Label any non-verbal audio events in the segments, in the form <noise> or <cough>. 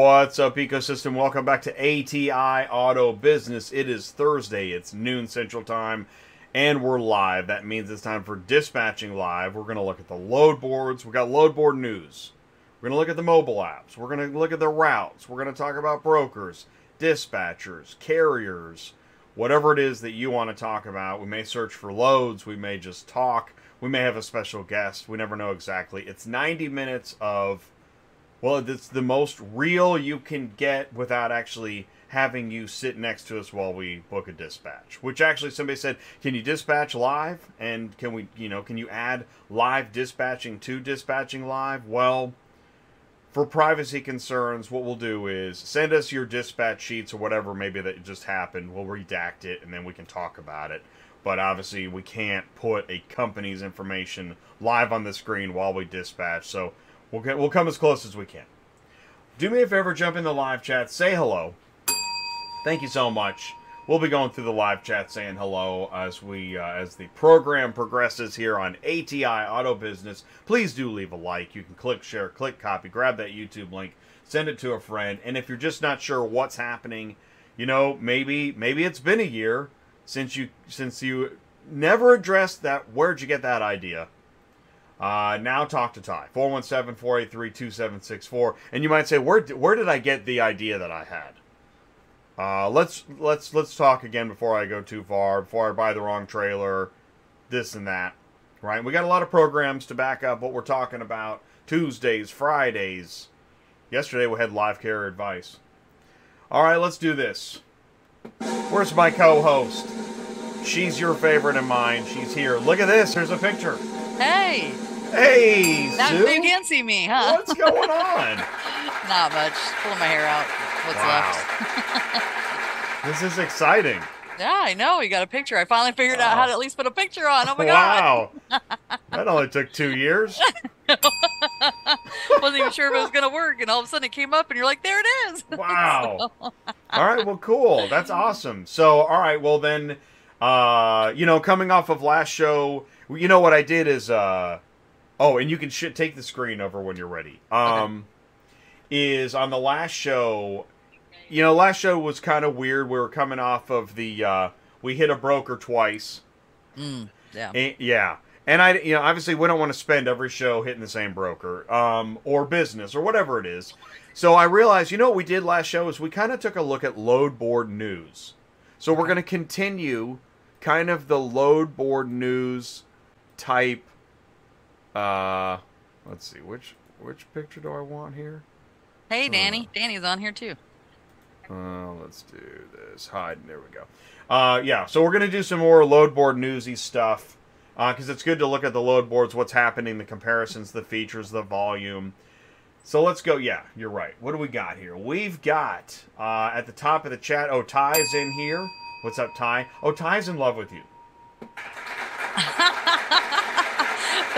What's up, ecosystem? Welcome back to ATI Auto Business. It is Thursday, it's noon Central Time, and we're live. That means it's time for Dispatching Live. We're going to look at the load boards. we got load board news. We're going to look at the mobile apps. We're going to look at the routes. We're going to talk about brokers, dispatchers, carriers, whatever it is that you want to talk about. We may search for loads, we may just talk, we may have a special guest. We never know exactly. It's 90 minutes of well, it's the most real you can get without actually having you sit next to us while we book a dispatch. Which actually somebody said, "Can you dispatch live?" And can we, you know, can you add live dispatching to dispatching live? Well, for privacy concerns, what we'll do is send us your dispatch sheets or whatever maybe that just happened. We'll redact it and then we can talk about it. But obviously, we can't put a company's information live on the screen while we dispatch. So We'll get we'll come as close as we can. Do me a favor, jump in the live chat, say hello. Thank you so much. We'll be going through the live chat saying hello as we uh, as the program progresses here on ATI Auto Business. Please do leave a like. You can click share, click copy, grab that YouTube link, send it to a friend. And if you're just not sure what's happening, you know, maybe maybe it's been a year since you since you never addressed that where'd you get that idea? Uh, now talk to Ty. 417-483-2764. And you might say, where, where did I get the idea that I had? Uh, let's let's let's talk again before I go too far, before I buy the wrong trailer, this and that. Right? We got a lot of programs to back up what we're talking about. Tuesdays, Fridays. Yesterday we had live care advice. All right, let's do this. Where's my co-host? She's your favorite and mine. She's here. Look at this. Here's a picture. Hey. Hey, now Sue. you can't see me, huh? What's going on? <laughs> Not much. Pulling my hair out. What's wow. left? <laughs> <laughs> this is exciting. Yeah, I know. We got a picture. I finally figured out how to at least put a picture on. Oh my wow. god! Wow. that only took two years. Wasn't even sure if it was gonna work, and all of a sudden it came up, and you're like, "There it is!" Wow. all right. Well, cool. That's awesome. So, all right. Well, then, uh, you know, coming off of last show, you know what I did is, uh, Oh, and you can sh- take the screen over when you're ready. Um, okay. Is on the last show, you know, last show was kind of weird. We were coming off of the, uh, we hit a broker twice. Mm, yeah. And, yeah. And I, you know, obviously we don't want to spend every show hitting the same broker, um, or business or whatever it is. So I realized, you know, what we did last show is we kind of took a look at load board news. So we're going to continue kind of the load board news type uh, let's see which which picture do I want here? Hey, Danny. Uh, Danny's on here too. Uh, let's do this. Hide. There we go. Uh, yeah. So we're gonna do some more load board newsy stuff because uh, it's good to look at the load boards, what's happening, the comparisons, the features, the volume. So let's go. Yeah, you're right. What do we got here? We've got uh, at the top of the chat. Oh, Ty's in here. What's up, Ty? Oh, Ty's in love with you. <laughs>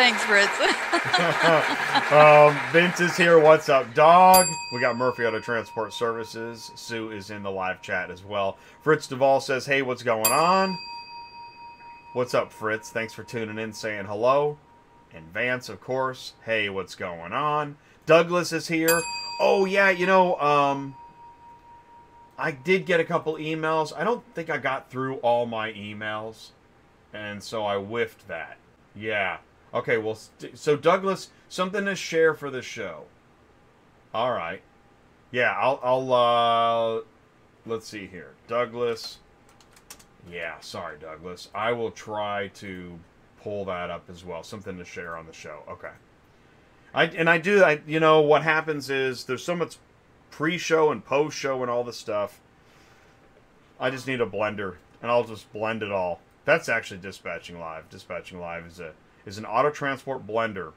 Thanks, Fritz. <laughs> um, Vince is here. What's up, dog? We got Murphy Auto Transport Services. Sue is in the live chat as well. Fritz Duvall says, "Hey, what's going on?" What's up, Fritz? Thanks for tuning in, saying hello. And Vance, of course. Hey, what's going on? Douglas is here. Oh yeah, you know, um, I did get a couple emails. I don't think I got through all my emails, and so I whiffed that. Yeah. Okay, well, so Douglas, something to share for the show. All right. Yeah, I'll, I'll, uh, let's see here. Douglas. Yeah, sorry, Douglas. I will try to pull that up as well. Something to share on the show. Okay. I, and I do, I, you know, what happens is there's so much pre-show and post-show and all this stuff. I just need a blender, and I'll just blend it all. That's actually Dispatching Live. Dispatching Live is a is an auto transport blender.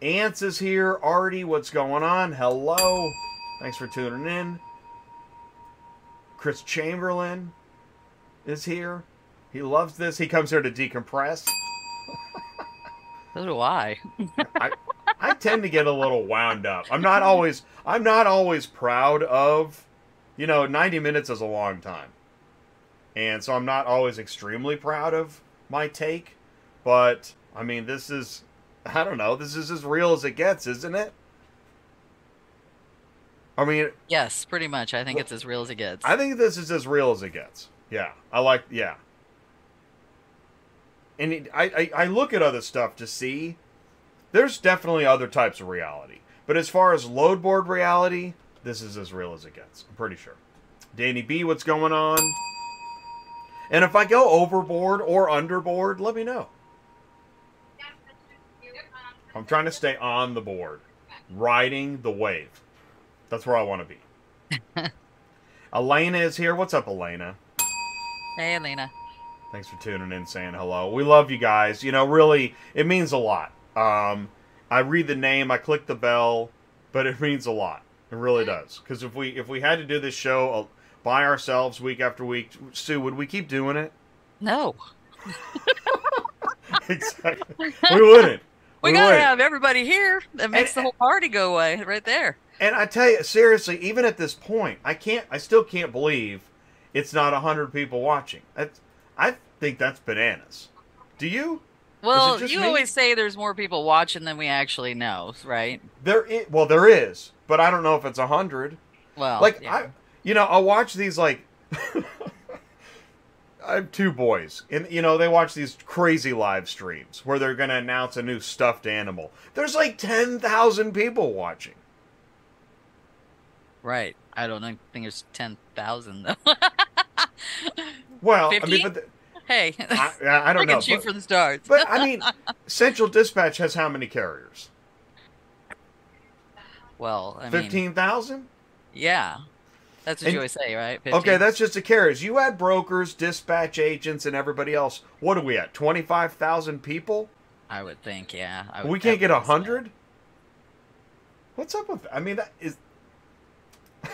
Ants is here. Artie, what's going on? Hello. Thanks for tuning in. Chris Chamberlain is here. He loves this. He comes here to decompress. <laughs> so do I. I I tend to get a little wound up. I'm not always I'm not always proud of you know, 90 minutes is a long time. And so I'm not always extremely proud of my take, but I mean, this is, I don't know, this is as real as it gets, isn't it? I mean, Yes, pretty much. I think it's as real as it gets. I think this is as real as it gets. Yeah, I like. Yeah, and it, I, I I look at other stuff to see. There's definitely other types of reality, but as far as load board reality, this is as real as it gets. I'm pretty sure. Danny B, what's going on? And if I go overboard or underboard, let me know. I'm trying to stay on the board, riding the wave. That's where I want to be. <laughs> Elena is here. What's up, Elena? hey, Elena. Thanks for tuning in, saying hello. We love you guys. You know, really, it means a lot. Um, I read the name, I click the bell, but it <laughs> means a lot. It really does. Because if we if we had to do this show uh, by ourselves week after week, Sue, would we keep doing it? No, <laughs> exactly. We wouldn't. We, We gotta have everybody here. That makes And- the whole party go away right there. And I tell you, seriously, even at this point, I can't. I still can't believe it's not hundred people watching. That's, I think that's bananas. Do you? Well, you me? always say there's more people watching than we actually know, right? There, well, there is, but I don't know if it's hundred. Well, like yeah. I, you know, I'll watch these like. <laughs> I have two boys, and you know they watch these crazy live streams where they're going to announce a new stuffed animal. There's like ten thousand people watching. right. I don't know. I think there's ten thousand though. <laughs> <laughs> Well, I mean, but the, hey, I, I don't <laughs> know. you but- for the stars. But I mean, Central Dispatch has how many carriers? well, I mean, Fifteen thousand. yeah, that's what And- you always say, right? 15? Okay, that's just the carriers. You add brokers, dispatch agents, and everybody else. What are we at? Twenty-five thousand people. I would think, yeah. I would We can't get a definitely say that. hundred. What's up with? I mean, that is. <laughs>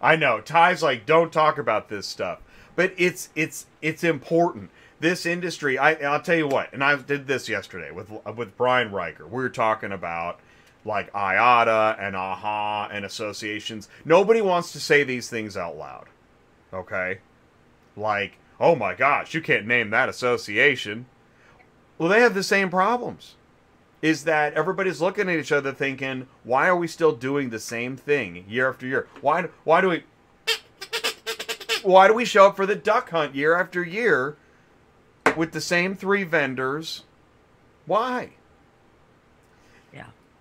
I know Ty's like, don't talk about this stuff, but it's it's it's important. This industry, I I'll tell you what, and I did this yesterday with with Brian Riker. We were talking about like IATA and AHA and associations. Nobody wants to say these things out loud. Okay, like, oh my gosh, you can't name that association. Well, they have the same problems. Is that everybody's looking at each other thinking, why are we still doing the same thing year after year? Why why do we why do we show up for the duck hunt year after year with the same three vendors? Why?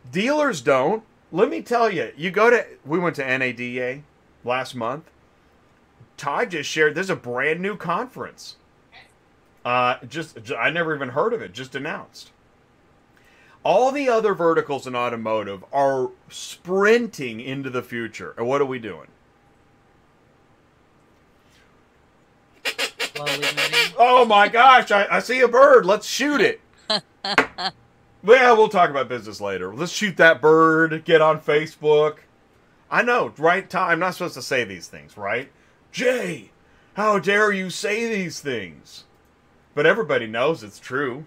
Dealers don't. Let me tell you, you go to we went to NADA last month. Ty just shared there's a brand new conference. Uh, just I never even heard of it. Just announced. All the other verticals in automotive are sprinting into the future. And what are we doing? Oh my gosh, I, I see a bird. Let's shoot it. <laughs> yeah, we'll talk about business later. Let's shoot that bird. Get on Facebook. I know, right? Ty, I'm not supposed to say these things, right? Jay, how dare you say these things? But everybody knows it's true.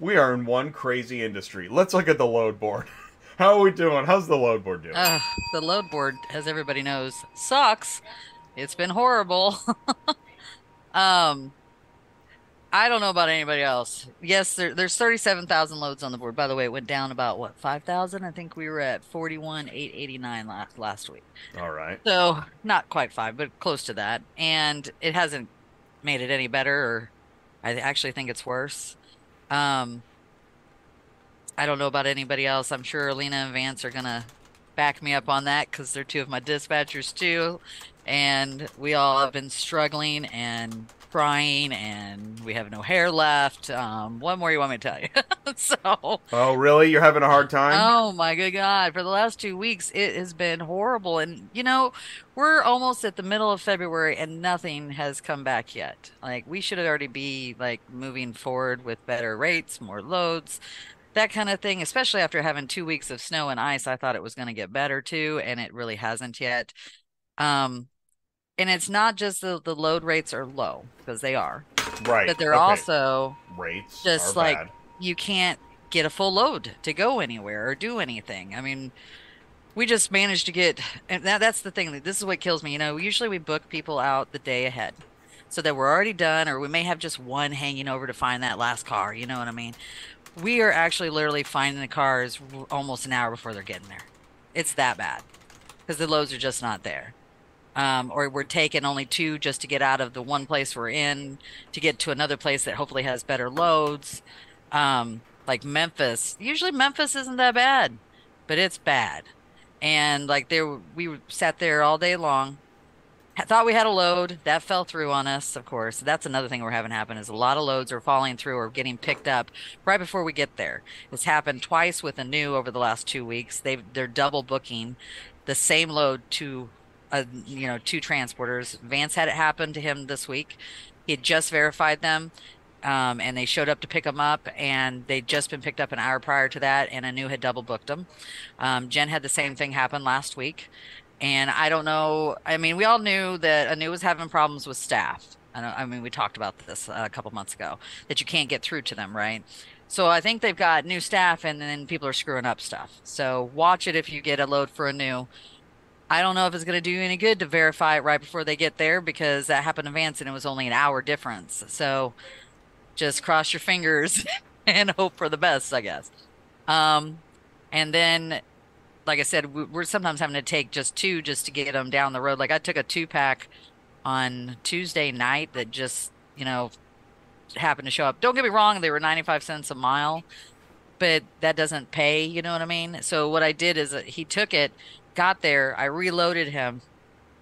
We are in one crazy industry. Let's look at the load board. <laughs> How are we doing? How's the load board doing? Ugh, the load board, as everybody knows, sucks. It's been horrible. <laughs> um, I don't know about anybody else. Yes, there, there's 37,000 loads on the board. By the way, it went down about what 5,000. I think we were at 41,889 last last week. All right. So not quite five, but close to that. And it hasn't made it any better, or I actually think it's worse. Um, I don't know about anybody else. I'm sure Alina and Vance are gonna back me up on that because they're two of my dispatchers too, and we all have been struggling and crying, and we have no hair left. Um, what more you want me to tell you? <laughs> so. Oh, really? You're having a hard time? Oh my good God. For the last two weeks, it has been horrible. And, you know, we're almost at the middle of February and nothing has come back yet. Like, we should have already be, like, moving forward with better rates, more loads, that kind of thing, especially after having two weeks of snow and ice. I thought it was going to get better too, and it really hasn't yet. Um, and it's not just the, the load rates are low, because they are, right. but they're okay. also rates just like bad. you can't get a full load to go anywhere or do anything. I mean, we just managed to get, and that, that's the thing. This is what kills me. You know, usually we book people out the day ahead so that we're already done, or we may have just one hanging over to find that last car. You know what I mean? We are actually literally finding the cars almost an hour before they're getting there. It's that bad because the loads are just not there. Um, or we're taking only two just to get out of the one place we're in to get to another place that hopefully has better loads. Um, like Memphis, usually Memphis isn't that bad, but it's bad. And like there, we sat there all day long. Thought we had a load that fell through on us. Of course, that's another thing we're having happen is a lot of loads are falling through or getting picked up right before we get there. It's happened twice with Anu over the last two weeks. They they're double booking the same load to, you know, two transporters. Vance had it happen to him this week. He had just verified them um, and they showed up to pick him up, and they'd just been picked up an hour prior to that, and Anu had double booked them. Um, Jen had the same thing happen last week, and I don't know. I mean, we all knew that Anu was having problems with staff. I, I mean, we talked about this a couple months ago that you can't get through to them, right? So I think they've got new staff, and then people are screwing up stuff. So watch it if you get a load for Anu. I don't know if it's going to do any good to verify it right before they get there because that happened to Vance and it was only an hour difference. So just cross your fingers <laughs> and hope for the best, I guess. Um, and then, like I said, we're sometimes having to take just two just to get them down the road. Like I took a two pack on Tuesday night that just, you know, happened to show up. Don't get me wrong, they were 95 cents a mile, but that doesn't pay, you know what I mean? So what I did is he took it, got there, I reloaded him,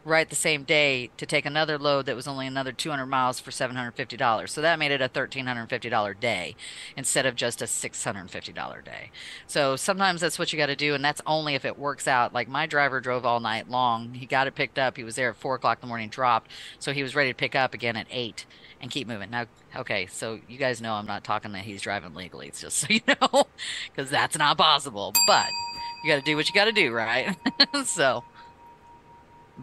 right the same day to take another load that was only another 200 miles for $750. So that made it a $1,350 day instead of just a $650 day. So sometimes that's what you got to do. And that's only if it works out. Like my driver drove all night long. He got it picked up. He was there at four o'clock in the morning, dropped. So he was ready to pick up again at eight and keep moving. Now, okay, so you guys know I'm not talking that he's driving legally. It's just so you know, <laughs> because that's not possible. But you got to do what you got to do, right? <laughs> so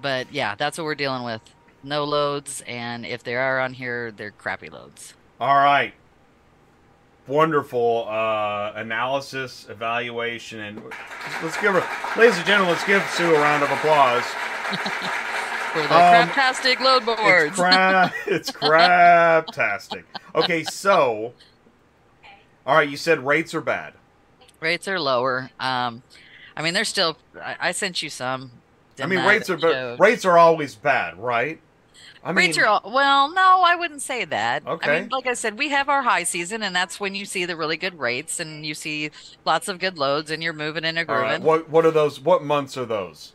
but yeah, that's what we're dealing with. No loads, and if they are on here, they're crappy loads. All right. Wonderful uh, analysis, evaluation, and let's give her, ladies and gentlemen, let's give Sue a round of applause. <laughs> For the um, craptastic load boards. It's, crap, <laughs> it's craptastic. Okay, so, all right, you said rates are bad. Rates are lower. Um, I mean, they're still. I, I sent you some. I mean, rates are but rates are always bad, right? I mean, rates are well, no, I wouldn't say that. Okay. I mean, like I said, we have our high season, and that's when you see the really good rates, and you see lots of good loads, and you're moving and grooving. Right. What What are those? What months are those?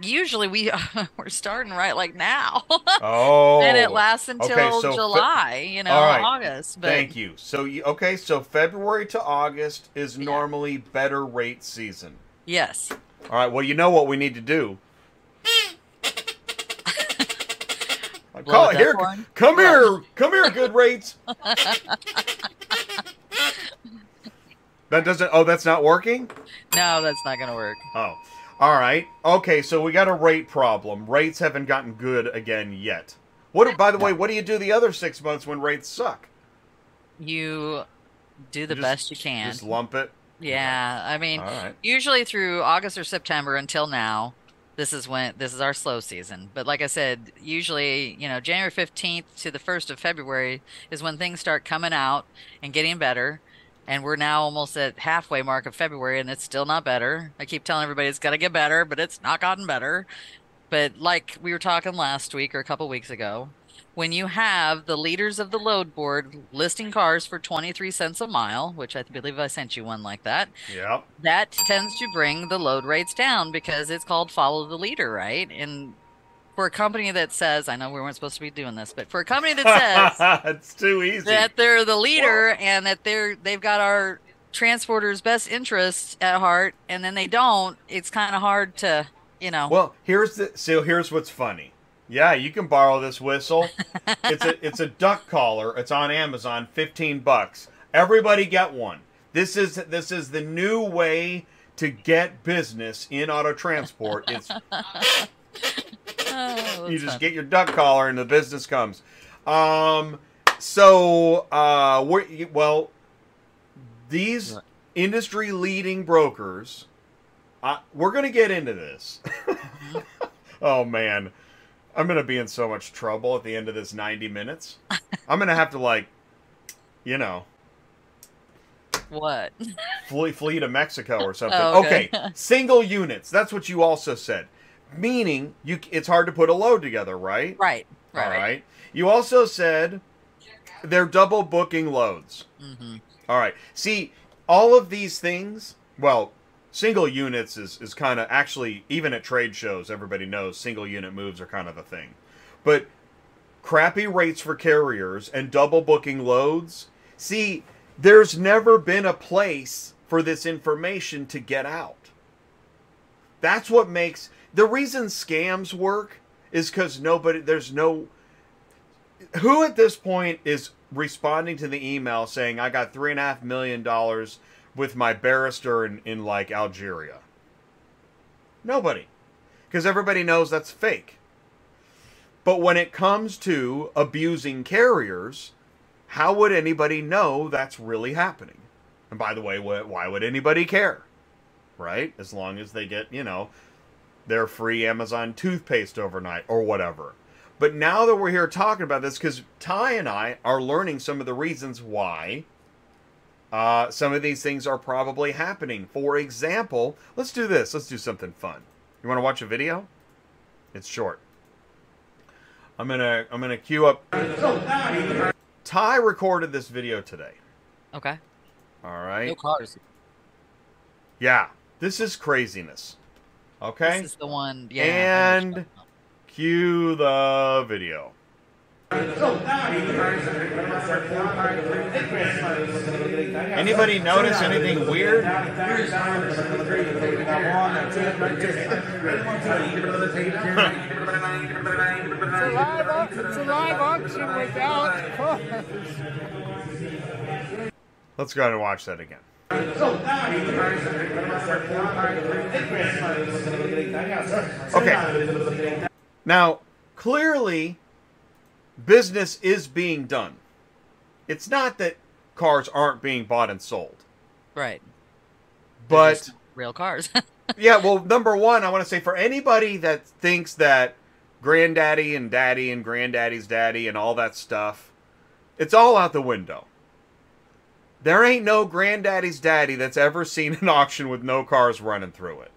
Usually, we <laughs> we're starting right like now. oh, <laughs> and it oh, lasts until okay, so July, you know, right. August. But... Thank you. So, you, okay, so February to August is normally yeah. better rate season. Yes. All right. Well, you know what we need to do <laughs> Call, it here, come here, come here, good rates. <laughs> that doesn't. Oh, that's not working. No, that's not gonna work. Oh, all right. Okay, so we got a rate problem. Rates haven't gotten good again yet. What? By the way, what do you do the other six months when rates suck? You do the just, best you can. Just lump it. Yeah, I mean, usually through August or September until now, this is when this is our slow season. But like I said, usually, you know, January 15th to the 1st of February is when things start coming out and getting better. And we're now almost at halfway mark of February and it's still not better. I keep telling everybody it's got to get better, but it's not gotten better. But like we were talking last week or a couple weeks ago, when you have the leaders of the load board listing cars for 23 cents a mile, which I believe I sent you one like that. Yep. That tends to bring the load rates down because it's called follow the leader, right? And for a company that says, I know we weren't supposed to be doing this, but for a company that says <laughs> it's too easy that they're the leader and that they're they've got our transporters' best interests at heart, and then they don't, it's kind of hard to, you know. Well, here's the so here's what's funny yeah, you can borrow this whistle. it's a it's a duck collar. It's on Amazon, fifteen bucks. Everybody get one. This is this is the new way to get business in auto transport. It's <laughs> oh, you just fun. get your duck collar and the business comes. Um, so uh, well, these industry leading brokers. Uh, we're going to get into this. <laughs> Mm-hmm. oh man, I'm gonna be in so much trouble at the end of this 90 minutes. I'm gonna have to like, you know, what? flee, fleet of Mexico or something. Oh, okay. okay. single units. That's what you also said. Meaning you it's hard to put a load together, right? Right. Right. All right. You also said they're double booking loads. Mm-hmm. All right. See, all of these things, well, single units is, is kind of actually, even at trade shows, everybody knows single unit moves are kind of a thing. But crappy rates for carriers and double booking loads, see, there's never been a place for this information to get out. That's what makes the reason scams work is because nobody, there's no, who at this point is responding to the email saying I got three and a half million dollars with my barrister in, in like Algeria? Nobody. Because everybody knows that's fake. But when it comes to abusing carriers, how would anybody know that's really happening? And by the way, why would anybody care? Right? As long as they get, you know, their free Amazon toothpaste overnight or whatever. But now that we're here talking about this, because Ty and I are learning some of the reasons why uh, some of these things are probably happening. For example, let's do this. Let's do something fun. You want to watch a video? It's short. I'm gonna I'm gonna queue up. Ty recorded this video today. Okay. All right. No cars. Yeah, this is craziness. Okay. This is the one. Yeah. I know what you're And- Cue the video. Anybody notice anything weird? It's a live, auction without. Let's go and watch that again. Okay. Now, clearly, business is being done. It's not that cars aren't being bought and sold. Right. But real cars. <laughs> yeah, well, number one, I want to say for anybody that thinks that granddaddy and daddy and granddaddy's daddy and all that stuff, it's all out the window. There ain't no granddaddy's daddy that's ever seen an <laughs> auction with no cars running through it.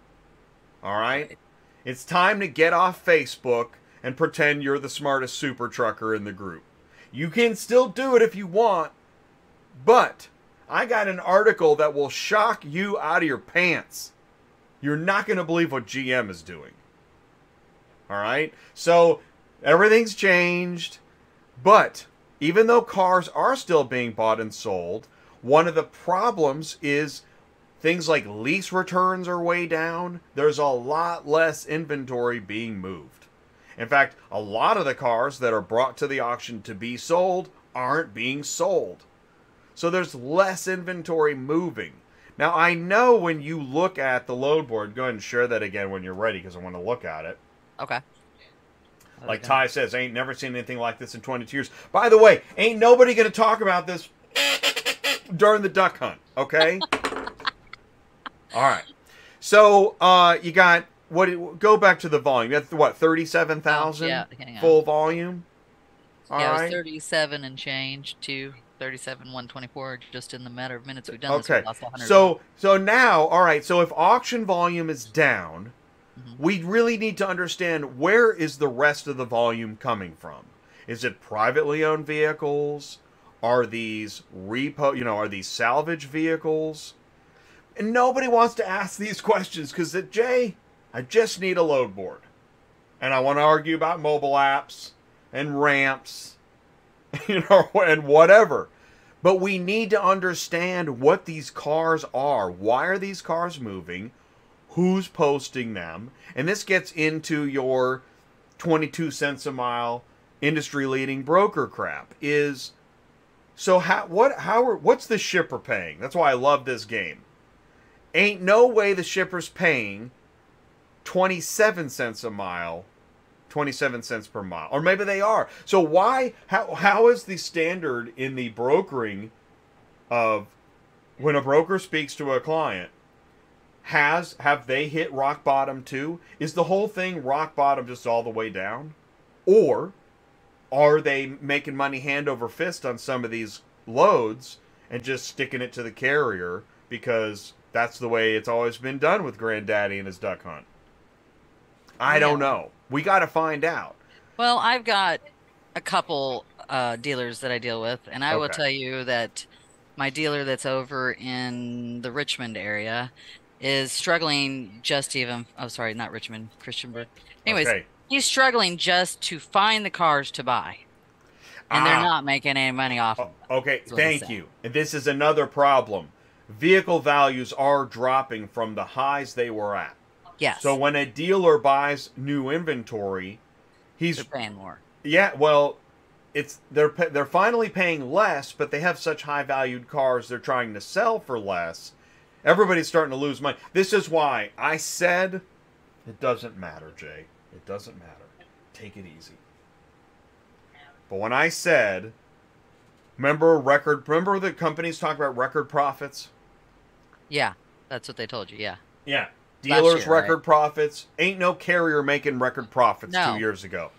All right? It's time to get off Facebook and pretend you're the smartest super trucker in the group. You can still do it if you want, but I got an article that will shock you out of your pants. You're not going to believe what GM is doing. All right? So everything's changed, but even though cars are still being bought and sold, one of the problems is things like lease returns are way down. There's a lot less inventory being moved. In fact, a lot of the cars that are brought to the auction to be sold aren't being sold. So there's less inventory moving. Now, I know when you look at the load board, go ahead and share that again when you're ready because I want to look at it. okay. Like Okay. Ty says, I ain't never seen anything like this in 22 years. By the way, ain't nobody going to talk about this during the duck hunt, okay? <laughs> All right. So, uh, you got what go back to the volume. That's what, 37,000 Oh, yeah, full volume? All yeah, it right. was 37 and change to 37 124 just in the matter of minutes we've done this. Okay. lost 100 So so now, all right. So if auction volume is down, Mhm. we really need to understand where is the rest of the volume coming from. Is it privately owned vehicles? Are these repo? You know, are these salvage vehicles? And nobody wants to ask these <laughs> questions because that Jay, I just need a load board, and I want to argue about mobile apps and ramps, <laughs> you know, and whatever. But we need to understand what these cars are. Why are these cars moving? Who's posting them? And this gets into your 22 cents a mile industry leading broker crap is so how what how are what's the shipper paying? That's why I love this game. Ain't no way the shipper's paying 27 cents a mile 27 cents per mile. Or maybe they are. So why how how is the standard in the brokering of when a broker speaks to a client has have they hit rock bottom too? Is the whole thing rock bottom just all the way down? Or are they making money hand over fist on some of these loads and just sticking it to the carrier because that's the way it's always been done with Granddaddy and his duck hunt. I don't know. We got to find out. Well, I've got a couple uh, dealers that I deal with, and I will tell you that my dealer that's over in the Richmond area is struggling just even. Oh, sorry, not Richmond, Christiansburg. Anyways, okay. he's struggling just to find the cars to buy, and they're Ah. not making any money off. Oh, them. okay, That's what I'm thank you. And this is another problem. Vehicle values are dropping from the highs they were at. Yes, So when a dealer buys new inventory, he's they're paying more. yeah, well, it's they're they're finally paying less, but they have such high valued cars they're trying to sell for less. Everybody's starting to lose money. This is why I said it doesn't matter, Jay. It doesn't matter. Take it easy. But when I said, remember record, remember the companies talk about record profits? Yeah, that's what they told you. Yeah, Yeah. Dealers' year, right? record profits. Ain't no carrier making record profits No. two years ago.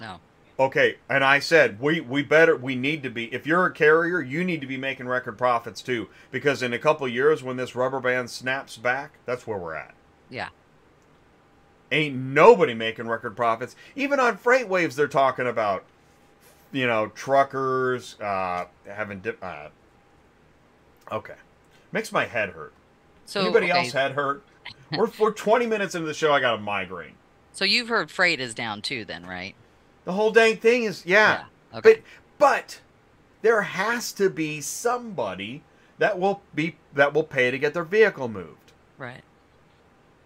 no, Okay, and I said we we better we need to be if you're a carrier, you need to be making record profits too because in a couple years when this rubber band snaps back, that's where we're at. yeah, Ain't nobody making record profits. Even on FreightWaves they're talking about you know, truckers uh having dip uh Okay. Makes my head hurt. So Anybody okay, else head hurt? We're we're 20 minutes into the show I got a migraine. So you've heard freight is down too, then, right? The whole dang thing is yeah. Okay. But but there has to be somebody that will be that will pay to get their vehicle moved. right.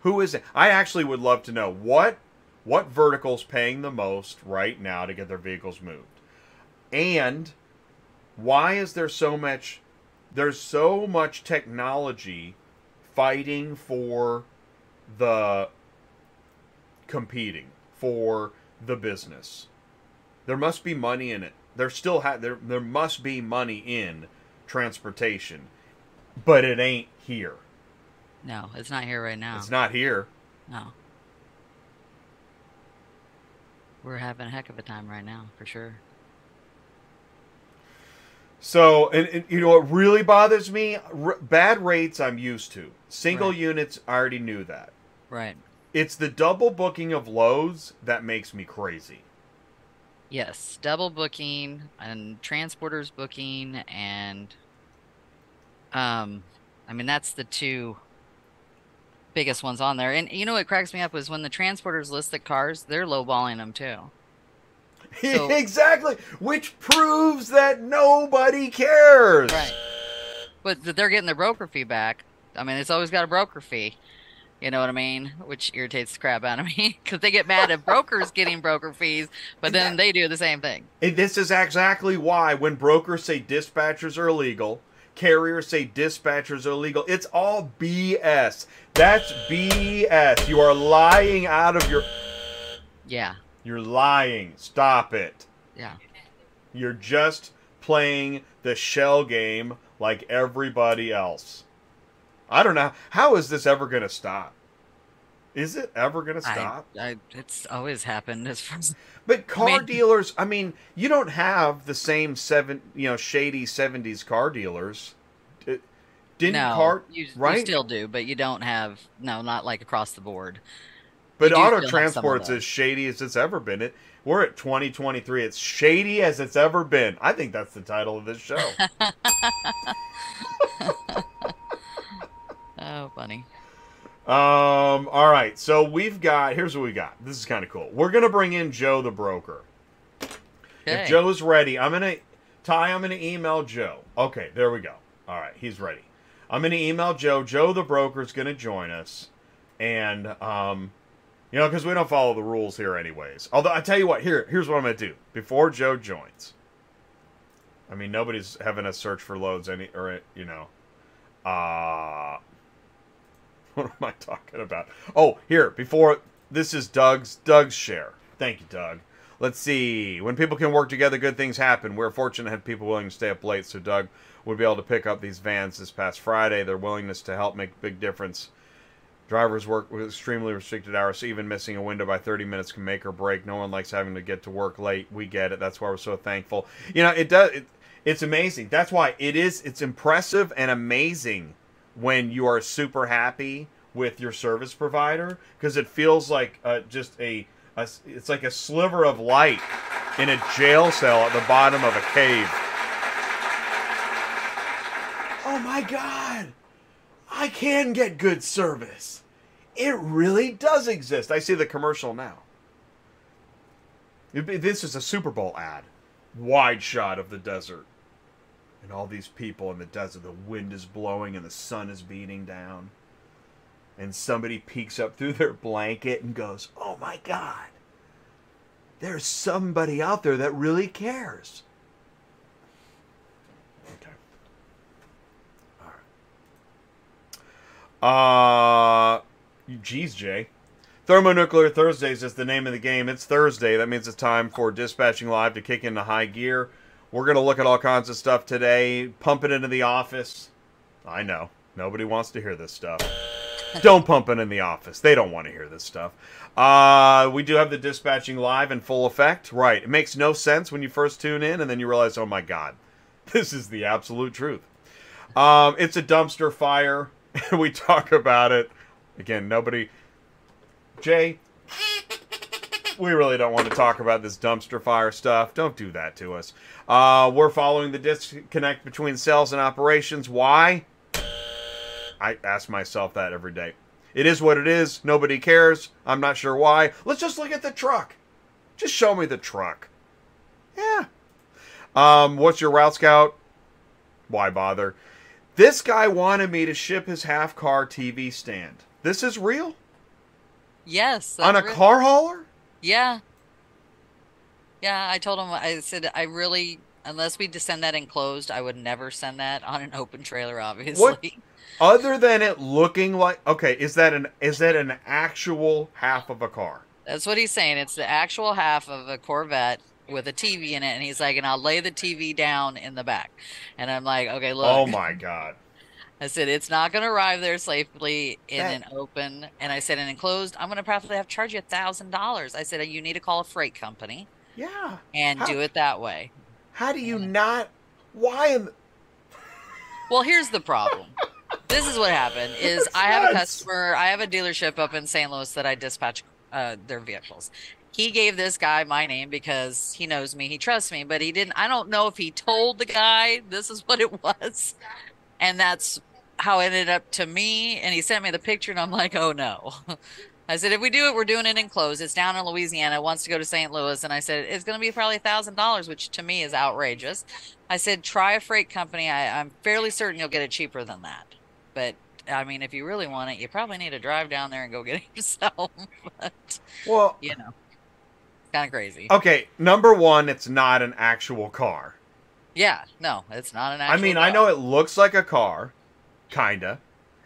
Who is it? I actually would love to know what what vertical's paying the most right now to get their vehicles moved. And why is there so much there's so much technology fighting for the competing for the business. There must be money in it. There still ha- there there must be money in transportation, but it ain't here. No, it's not here right now. It's not here. No. We're having a heck of a time right now, for sure. So, and, and you know what really bothers me? R- bad rates I'm used to. Single Right. units, I already knew that. Right. It's the double booking of loads that makes me crazy. Yes, double booking and transporters booking and um I mean that's the two biggest ones on there. And you know what cracks me up is when the transporters list the cars, they're lowballing them too. So- <laughs> exactly, which proves that nobody cares. Right. But they're getting their broker fee back. I mean, it's always got a broker fee. You know what I mean? Which irritates the crap out of me <laughs> because they get mad at brokers getting broker fees, but then they do the same thing. And this is exactly why when brokers say dispatchers are illegal, carriers say dispatchers are illegal, it's all BS. That's BS. You are lying out of your. Yeah. You're lying. Stop it. Yeah. You're just playing the shell game like everybody else. I don't know. How is this ever going to stop? Is it ever going to stop? I, I, it's always happened as far as But <laughs> car mean- dealers, I mean, you don't have the same seven, you know, shady '70s car dealers. Didn't no, car you, you right? still do, but you don't have no, not like across the board. But auto still have some of transport's as shady as it's ever been. It we're at 2023. It's shady as it's ever been. I think that's the title of this show. <laughs> <laughs> Oh, funny. um. All right. So we've got. Here's what we got. This is kind of cool. We're gonna bring in Joe the broker. Okay. If Joe's ready, I'm gonna Ty. I'm gonna email Joe. Okay, there we go. All right, he's ready. I'm gonna email Joe. Joe the broker's gonna join us, and um, you know, because we don't follow the rules here, anyways. Although I tell you what, here, here's what I'm gonna do before Joe joins. I mean, nobody's having us search for loads any, or you know, uh, <laughs> what am I talking about? Oh, here before this is Doug's Doug's share. Thank you, Doug. Let's see. When people can work together, good things happen. We're fortunate to have people willing to stay up late, so Doug would be able to pick up these vans this past Friday. Their willingness to help make a big difference. Drivers work with extremely restricted hours, so even missing a window by 30 minutes can make or break. No one likes having to get to work late. We get it. That's why we're so thankful. You know, it does. It, it's amazing. That's why it is. It's impressive and amazing when you are super happy with your service provider because it feels like uh, just a, a it's like a sliver of light in a jail cell at the bottom of a cave. Oh my god. I can get good service. It really does exist. I see the commercial now. This is a Super Bowl ad. Wide shot of the desert. And all these people in the desert. The wind is blowing and the sun is beating down. And somebody peeks up through <laughs> their blanket and goes, Oh my God. There's somebody out there that really cares. Okay. All right. Uh, geez, Jay. Thermonuclear Thursdays is the name of the game. It's Thursday. That means it's time for Dispatching Live to kick into high gear. We're going to look at all kinds of stuff today, pump it into the office. I know. Nobody wants to hear this stuff. <laughs> don't pump it in the office. They don't want to hear this stuff. Uh, we do have the Dispatching Live in full effect. Right. It makes no sense when you first tune in and then you realize, oh my God, <laughs> this is the absolute truth. Um, it's a dumpster fire. <laughs> we talk about it. Again, nobody. Jay, we really don't want to talk about this dumpster fire stuff. Don't do that to us. Uh, we're following the disconnect between sales and operations. Why? I ask myself that every day. It is what it is. Nobody cares. I'm not sure why. Let's just look at the truck. Just show me the truck. Yeah. Um, what's your route scout? Why bother? This guy wanted me to ship his half car TV stand. This is real? Yes. On a that's re- car hauler? Yeah. Yeah, I told him I said I really unless we send that enclosed, I would never send that on an open trailer, obviously. What? Other than it looking like okay, is that an is that an actual half of a car? That's what he's saying. It's the actual half of a Corvette with a TV in it, and he's like, and I'll lay the TV down in the back. And I'm like, okay, look. Oh my god. <laughs> I said it's not going to arrive there safely in That- an open, and I said in an enclosed. I'm going to probably have to charge you a thousand dollars. I said you need to call a freight company Yeah. and How- do it that way. How do you not why am? <laughs> Well, here's the problem. this is what happened: is That's I have a customer. I have a dealership up in St. Louis that I dispatch uh, their vehicles. He gave this guy my name because he knows me, he trusts me, but he didn't. I don't know if he told the guy this is what it was, and that's how it ended up to me. And he sent me the picture, and I'm like, oh no. <laughs> I said, if we do it, we're doing it enclosed. It's down in Louisiana. It Wants to go to St. Louis, and I said it's going to be probably a thousand dollars, which to me is outrageous. I said, try a freight company. I, I'm fairly certain you'll get it cheaper than that. But I mean, if you really want it, you probably need to drive down there and go get it <laughs> yourself. <laughs> but well you know, kind of crazy. Okay, number one, it's not an actual car. Yeah, no, it's not an. I Actual mean, I know it looks like a car, kinda,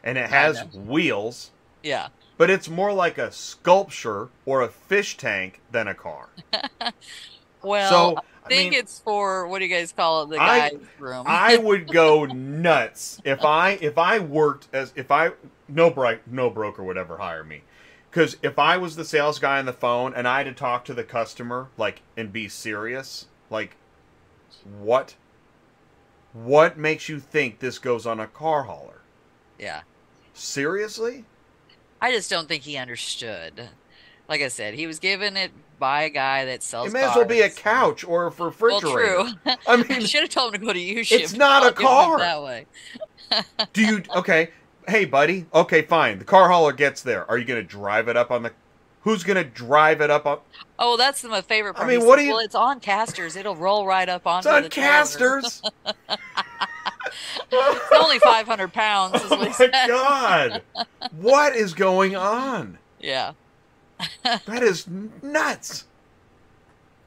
and it has Kinda. wheels, Yeah, but it's more like a sculpture or a fish tank than a car. <laughs> well, so I think mean, it's for what do you guys call it? The I- guy's room. I would go nuts if I if I worked as if I no bro- no broker would ever hire me. Cuz if I was the sales guy on the phone and I had to talk to the customer like and be serious, like what what makes you think this goes on a car hauler? yeah, Seriously? I just don't think he understood. Like I said, he was given it by a guy that sells. It may as well be a couch or a refrigerator. Well, true. I <laughs> I mean, should have told him to go to ship. It's not a car. that way. do you okay? Hey, buddy. Okay, fine. The car hauler gets there. Are you going to drive it up on the Who's going to drive it up on Oh, that's my favorite part. I mean, He what said, do you- Well, it's on casters. It'll roll right up It's on the casters. <laughs> <laughs> It's only 500 pounds, is oh my said. god. What is going on? <laughs> Yeah. That is nuts.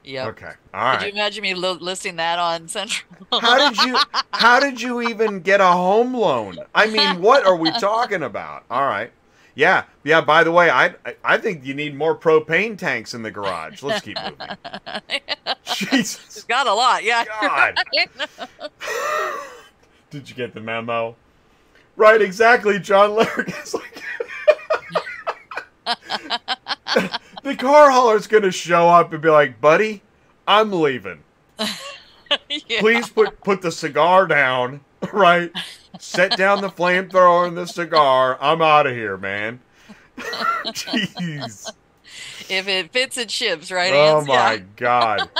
Yep. Okay. All Could you imagine me li- listing that on Central? How did you how did you even get a home loan? I mean, what are we talking about? All right. Yeah. Yeah, by the way, I I- I think you need more propane tanks in the garage. Let's keep moving. <laughs> Jesus. Got a lot, yeah. God. <laughs> Did you get the memo? Right, exactly. John Larrick is like. <laughs> the car hauler's gonna show up and be like, "Buddy, I'm leaving. <laughs> Yeah. Please put put the cigar down, <laughs> right? Set down the flamethrower and the cigar. I'm out of here, man. <laughs> Jeez. If it fits, it ships, right? Oh my Yeah. god.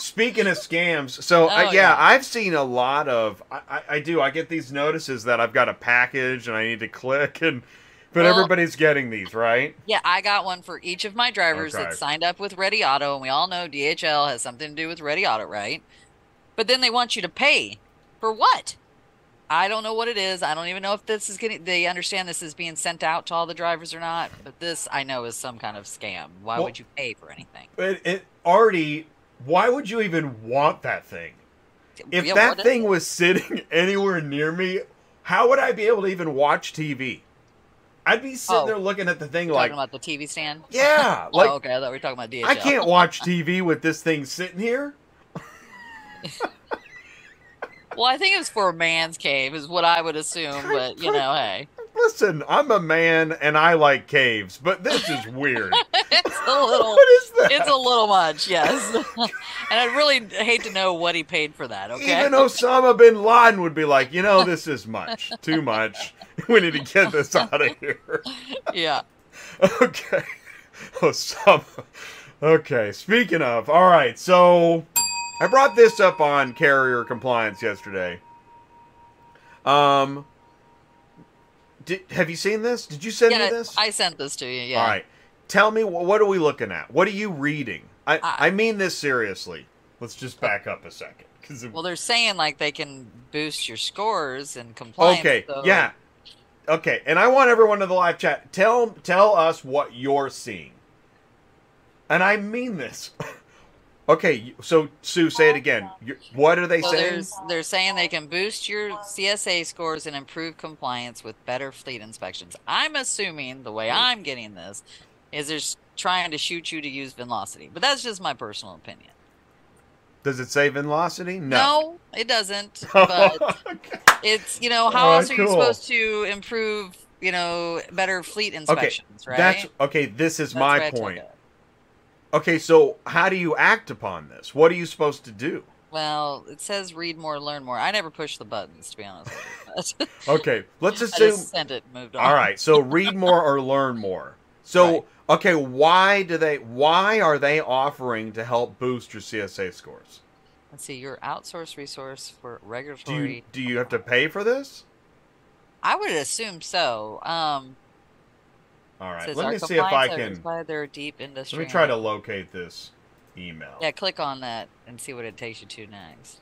Speaking of scams, so uh, Oh, yeah, yeah. I've seen a lot of. I, I, I do. I get these notices that I've got a package and I need to click, and but Well- everybody's getting these, right? Yeah, I got one for each of my drivers Okay. that signed up with Ready Auto, and we all know DHL has something to do with Ready Auto, right? But then they want you to pay for what? I don't know what it is. I don't even know if this is getting. They understand this is being sent out to all the drivers or not. But this I know is some kind of scam. Why Well- would you pay for anything? It, it already. Why would you even want that thing? If Yeah, that thing it? was <laughs> sitting anywhere near me, how would I be able to even watch TV? I'd be sitting Oh. there looking at the thing talking like, about the TV stand. yeah, <laughs> like oh, okay. I thought we were talking about DHL. I can't watch TV with this thing sitting here. <laughs> Well, I think it was for a man's cave, is what I would assume. But you know, hey, Listen, I'm a man and I like caves, but this is weird. <laughs> it's a little. what is that? It's a little much, yes. and I'd really hate to know what he paid for that. Okay. Even Osama bin Laden would be like, you know, this is much, too much. <laughs> We need to get this out of here. yeah. <laughs> Okay, <laughs> Osama. Okay, speaking of, all right, so I brought this up on carrier compliance yesterday. Um, did have you seen this? Did you send me this? I sent this to you. Yeah. All right. Tell me, what are we looking at? What are you reading? I, I- I mean this seriously. Let's just back up a second. Well, they're saying like they can boost your scores and compliance. okay, so- yeah. Okay, and I want everyone in the live chat, tell tell us what you're seeing. And I mean this. <laughs> okay, so Sue, say it again. you what are they Well, saying? they're saying they can boost your CSA scores and improve compliance with better fleet inspections. I'm assuming the way I'm getting this is they're trying to shoot you to use Velocity, but that's just my personal opinion. Does it say Velocity? No. No, it doesn't. <laughs> But oh Okay. it's you know how else are you supposed to improve you know better fleet inspections, right? That's okay. This is That's my I point. Okay, so how do you act upon this? What are you supposed to do? Well, it says read more, learn more. I never push the buttons to be honest. With you, but Okay, <laughs> let's I assume. just sent it, moved on. All right, so read more or learn more. So <laughs> Right. Okay, why do they? Why are they offering to help boost your CSA scores? Let's see. Your outsource resource for Do you do you have to pay for this? I would assume so. Um, All right, let me see if I can. their deep industry. Let me try to locate this email. Yeah, click on that and see what it takes you to next.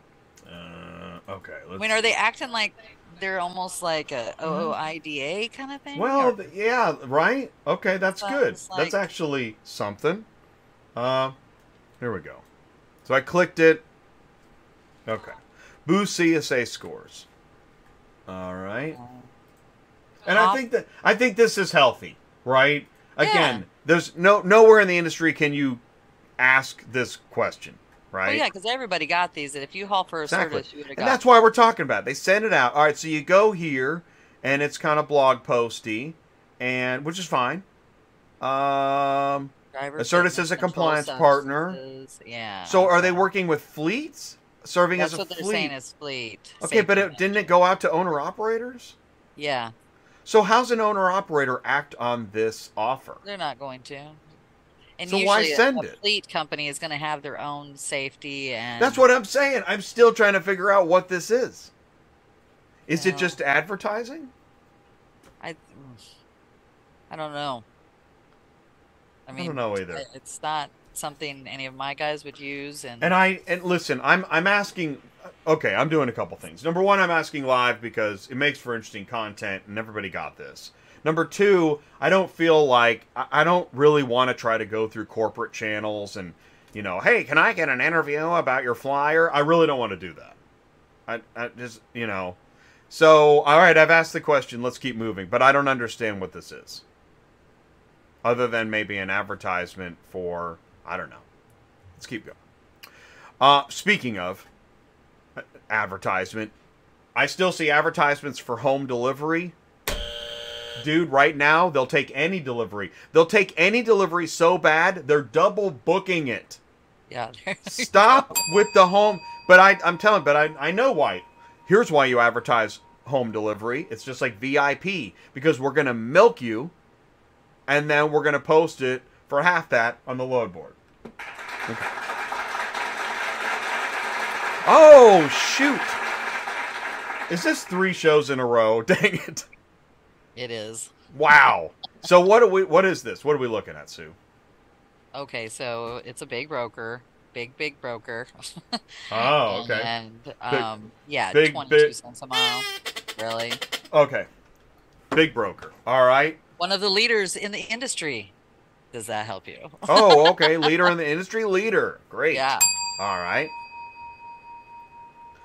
Uh, okay. Let's I mean, are they acting like they're almost like a OOIDA kind of thing? Well, Or- yeah, right. Okay, that's good. Sounds That's actually something. Uh, here we go. So I clicked it. Okay, boost CSA scores. All right, and I think that I think this is healthy, right? Again, Yeah. there's no nowhere in the industry can you ask this question, right? Well, yeah, because everybody got these, and if you haul for a Exactly. service, you would have And got. that's why we're talking about. It. They send it out. All right, so you go here, and it's kind of blog posty, and which is fine. Um, Driver Assertis fitness is a compliance partner. Yeah. so are they working with fleets, serving That's as a what they're fleet? saying is fleet. okay, but it, didn't it go out to owner operators? Yeah, So how's an owner operator act on this offer? they're not going to. And So why send a, it? fleet company is going to have their own safety and. That's what I'm saying. I'm still trying to figure out what this is. Is it just advertising? I. I don't know. I mean, I don't know either. It's not something any of my guys would use, and, And I and listen, I'm I'm asking. Okay, I'm doing a couple things. Number one, I'm asking live because it makes for interesting content, and everybody got this. Number two, I don't feel like I, don't really want to try to go through corporate channels and you know, hey, can I get an interview about your flyer? I really don't want to do that. I, I just you know. So all right, I've asked the question. Let's keep moving, but I don't understand what this is. Other than maybe an advertisement for I don't know. Let's keep going. Uh, speaking of uh, advertisement, I still see advertisements for home delivery. Dude, right now they'll take any delivery. They'll take any delivery so bad they're double booking it. yeah, Stop with the home. But I, I'm telling, but I, I know why. Here's why you advertise home delivery. It's just like VIP because we're going to milk you and then we're going to post it for half that on the load board. Okay. Oh, shoot. Is this three shows in a row? <laughs> Dang it. It is. Wow. So what are we what is this? What are we looking at, Sue? Okay, so it's a big broker, big big broker. <laughs> Oh, <laughs> okay. And um, yeah, big, twenty-two big- cents a mile. Really, Okay. Big broker. All right. one of the leaders in the industry. Does that help you? Oh, okay. <laughs> Leader in the industry, leader. Great. Yeah, All right.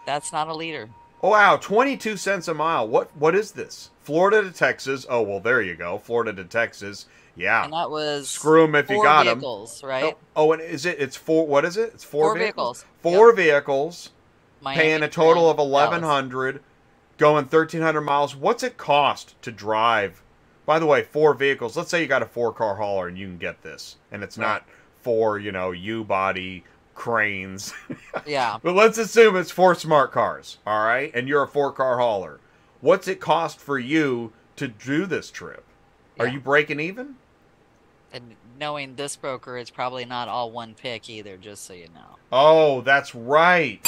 that's not a leader. Oh wow, 22 cents a mile. What what is this? Florida to Texas. Oh, well, there you go. Florida to Texas. Yeah. And that was Screw 'em if you got vehicles, Oh, right? oh, and is it it's four what is it? It's four, Four vehicles. Four vehicles. Miami paying a total of 1100 going 1300 miles what's it cost to drive by the way four vehicles let's say you got a four car hauler and you can get this and it's not four you know u body cranes <laughs> Yeah, but let's assume it's four smart cars all right and you're a four car hauler what's it cost for you to do this trip are you breaking even and knowing this broker, it's probably not all one pick either. Just so you know. oh that's right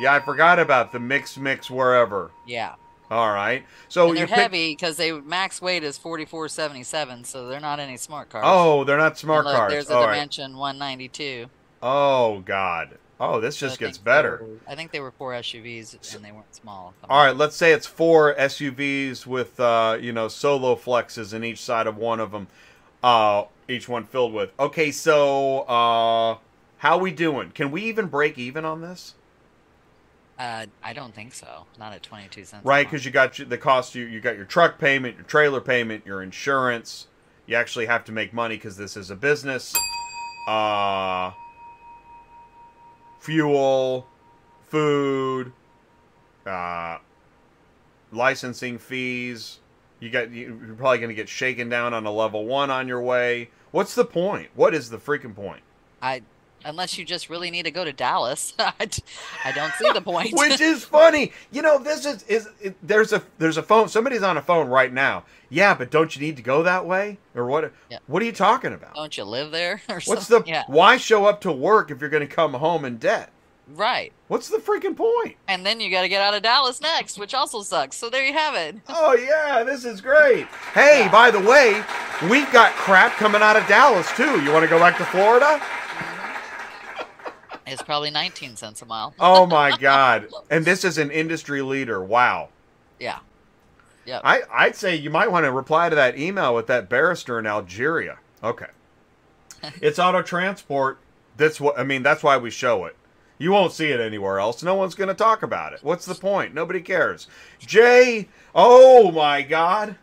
yeah i forgot about the mix mix wherever Yeah, all right so and they're pick heavy because they max weight is forty-four seventy-seven, so they're not any smart cars. Oh, they're not smart look, cars. There's a All right. Dimension 192. Oh God. Oh, this So just I gets better. were- I think they were four SUVs and they weren't small. All right, let's say it's four SUVs with uh, you know solo flexes in each side of one of them, uh, each one filled with. Okay, so uh, how we doing? Can we even break even on this? Uh, I don't think so. Not at 22 cents. Right, because you got the cost. You you got your truck payment, your trailer payment, your insurance. You actually have to make money because this is a business. Uh, fuel, food, uh, licensing fees. You got you- you're probably going to get shaken down on a level one on your way. What's the point? What is the freaking point? I, unless you just really need to go to Dallas, <laughs> I don't see the <laughs> point. Which is funny. You know, this is is it, there's a there's a phone. Somebody's on a phone right now. Yeah, but don't you need to go that way or what? Yeah. What are you talking about? don't you live there or What's something? the Yeah, why show up to work if you're going to come home in debt? right. What's the freaking point? And then you got to get out of Dallas next, which also sucks. So there you have it. <laughs> Oh yeah, this is great. Hey, Yeah. by the way, we've got crap coming out of Dallas too. You want to go back to Florida? It's probably 19 cents a mile. Oh my <laughs> god. And this is an industry leader. Wow. Yeah. Yep. I, I'd say you might want to reply to that email with that barrister in Algeria. Okay. <laughs> it's auto transport. That's what I mean, that's why we show it. You won't see it anywhere else. No one's going to talk about it. What's the point? Nobody cares. Jay, oh my god.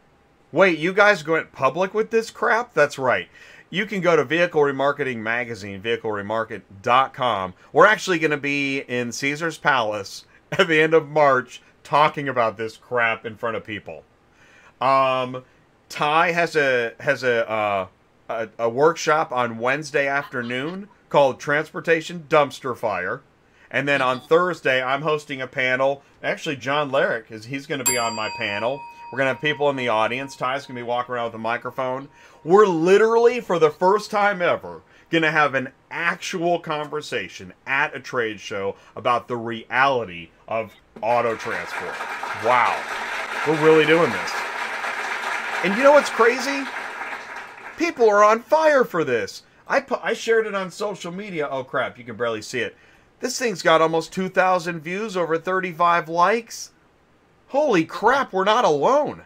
Wait, you guys going public with this crap? That's right. You can go to Vehicle Remarketing Magazine, vehicleremarket.com. We're actually going to be in Caesar's Palace <laughs> at the end of March talking about this crap in front of people. Um, Ty has a has a, uh, a a workshop on Wednesday afternoon called Transportation Dumpster Fire, and then on Thursday I'm hosting a panel. Actually, John Larrick is he's going to be on my panel. We're going to have people in the audience. Ty's going to be walking around with a microphone. We're literally for the first time ever going to have an actual conversation at a trade show about the reality of auto transport. Wow. We're really doing this. And you know what's crazy? People are on fire for this. I pu- I shared it on social media. Oh crap, you can barely see it. This thing's got almost 2,000 views, over 35 likes. Holy crap, we're not alone.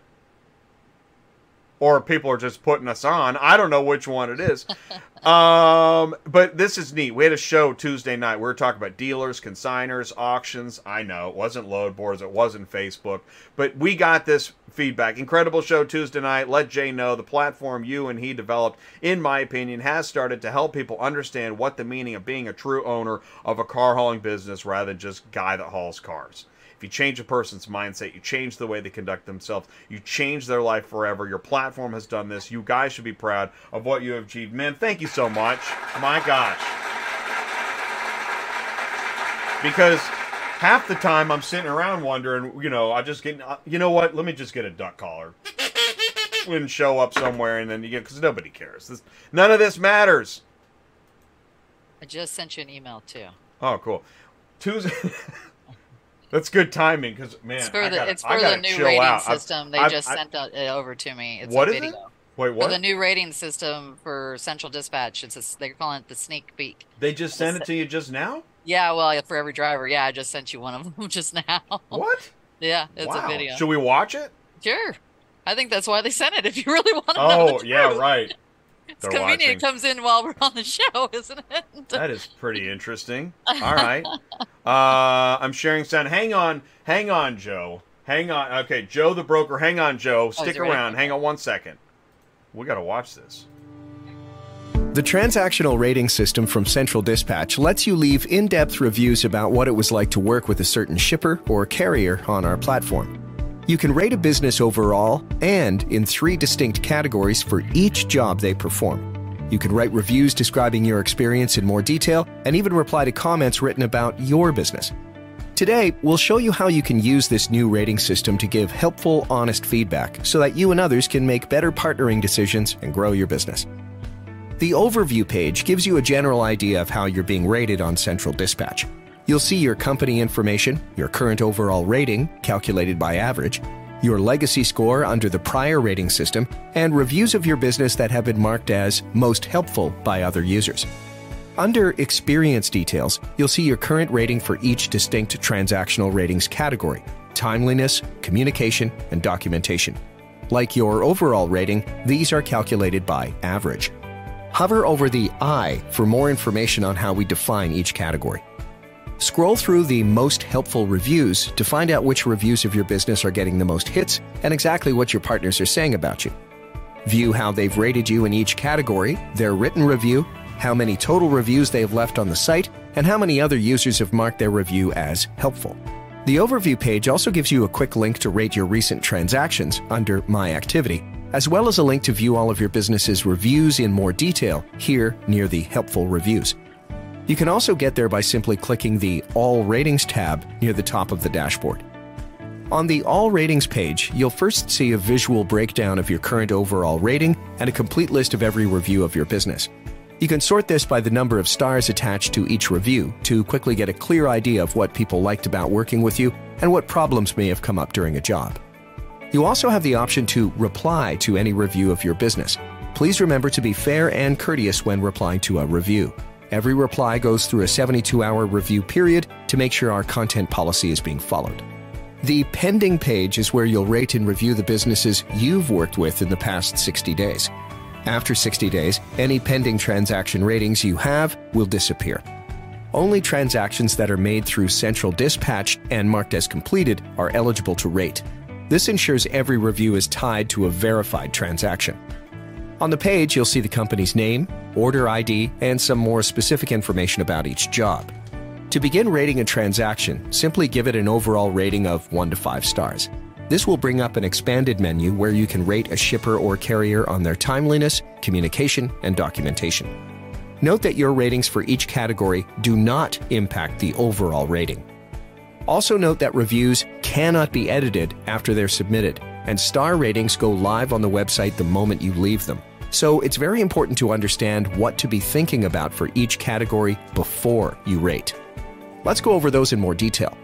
Or people are just putting us on. I don't know which one it is. <laughs> um, but this is neat. We had a show Tuesday night. We were talking about dealers, consigners, auctions. I know it wasn't load boards, it wasn't Facebook, but we got this feedback. Incredible show Tuesday night. Let Jay know the platform you and he developed, in my opinion, has started to help people understand what the meaning of being a true owner of a car hauling business rather than just guy that hauls cars. If you change a person's mindset, you change the way they conduct themselves, you change their life forever. Your platform has done this. You guys should be proud of what you have achieved. Man, thank you so much. My gosh. Because half the time I'm sitting around wondering, you know, I just get, you know what? Let me just get a duck collar and show up somewhere, and then you get because nobody cares. This, none of this matters. I just sent you an email too. Oh, cool. Tuesday. <laughs> That's good timing because man, It's for I the gotta, it's for the new rating out. I've- system. they I've- just I've- sent it over to me. It's What a is video. it? Wait, For what? the new rating system for Central Dispatch, it's a, they're calling it the sneak peek. they just sent it to you just now. Yeah, well, for every driver, yeah, I just sent you one of them <laughs> just now. What? yeah, it's wow. a video. Should we watch it? Sure. I think that's why they sent it. If you really want to know Oh, yeah, right. It's convenient. watching. It comes in while we're on the show, <laughs> isn't it? That is pretty interesting. All right. <laughs> Uh, I'm sharing sound. Hang on. Hang on, Joe. Hang on. Okay, Joe the broker. Hang on, Joe. Stick he ready? around. Hang on one second. We got to watch this. The transactional rating system from Central Dispatch lets you leave in depth reviews about what it was like to work with a certain shipper or carrier on our platform. You can rate a business overall and in three distinct categories for each job they perform. You can write reviews describing your experience in more detail and even reply to comments written about your business. Today, we'll show you how you can use this new rating system to give helpful, honest feedback so that you and others can make better partnering decisions and grow your business. The overview page gives you a general idea of how you're being rated on Central Dispatch. You'll see your company information, your current overall rating, calculated by average, your legacy score under the prior rating system, and reviews of your business that have been marked as most helpful by other users. Under Experience Details, you'll see your current rating for each distinct transactional ratings category timeliness, communication, and documentation. Like your overall rating, these are calculated by average. Hover over the I for more information on how we define each category. Scroll through the most helpful reviews to find out which reviews of your business are getting the most hits and exactly what your partners are saying about you. View how they've rated you in each category, their written review, how many total reviews they have left on the site, and how many other users have marked their review as helpful. The overview page also gives you a quick link to rate your recent transactions under My Activity, as well as a link to view all of your business's reviews in more detail here near the Helpful Reviews. You can also get there by simply clicking the All Ratings tab near the top of the dashboard. On the All Ratings page, you'll first see a visual breakdown of your current overall rating and a complete list of every review of your business. You can sort this by the number of stars attached to each review to quickly get a clear idea of what people liked about working with you and what problems may have come up during a job. You also have the option to reply to any review of your business. Please remember to be fair and courteous when replying to a review. Every reply goes through a 72 hour review period to make sure our content policy is being followed. The pending page is where you'll rate and review the businesses you've worked with in the past 60 days. After 60 days, any pending transaction ratings you have will disappear. Only transactions that are made through Central Dispatch and marked as completed are eligible to rate. This ensures every review is tied to a verified transaction. On the page, you'll see the company's name, order ID, and some more specific information about each job. To begin rating a transaction, simply give it an overall rating of 1 to 5 stars. This will bring up an expanded menu where you can rate a shipper or carrier on their timeliness, communication, and documentation. Note that your ratings for each category do not impact the overall rating. Also, note that reviews cannot be edited after they're submitted, and star ratings go live on the website the moment you leave them. So, it's very important to understand what to be thinking about for each category before you rate. Let's go over those in more detail.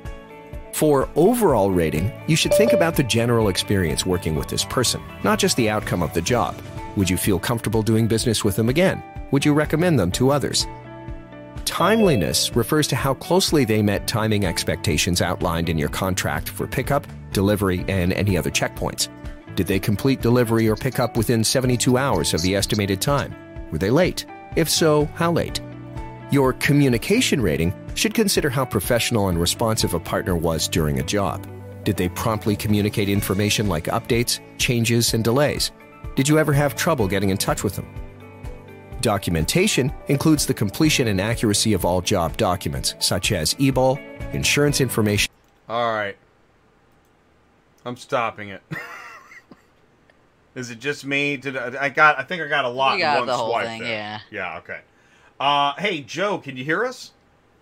For overall rating, you should think about the general experience working with this person, not just the outcome of the job. Would you feel comfortable doing business with them again? Would you recommend them to others? Timeliness refers to how closely they met timing expectations outlined in your contract for pickup, delivery, and any other checkpoints. Did they complete delivery or pickup within 72 hours of the estimated time? Were they late? If so, how late? Your communication rating should consider how professional and responsive a partner was during a job. Did they promptly communicate information like updates, changes, and delays? Did you ever have trouble getting in touch with them? Documentation includes the completion and accuracy of all job documents, such as EBOL, insurance information, All right. I'm stopping it. <laughs> Is it just me? Did I, I got? I think I got a lot You in got one the whole swipe thing, there. yeah. Yeah. Okay. Uh, hey Joe, can you hear us?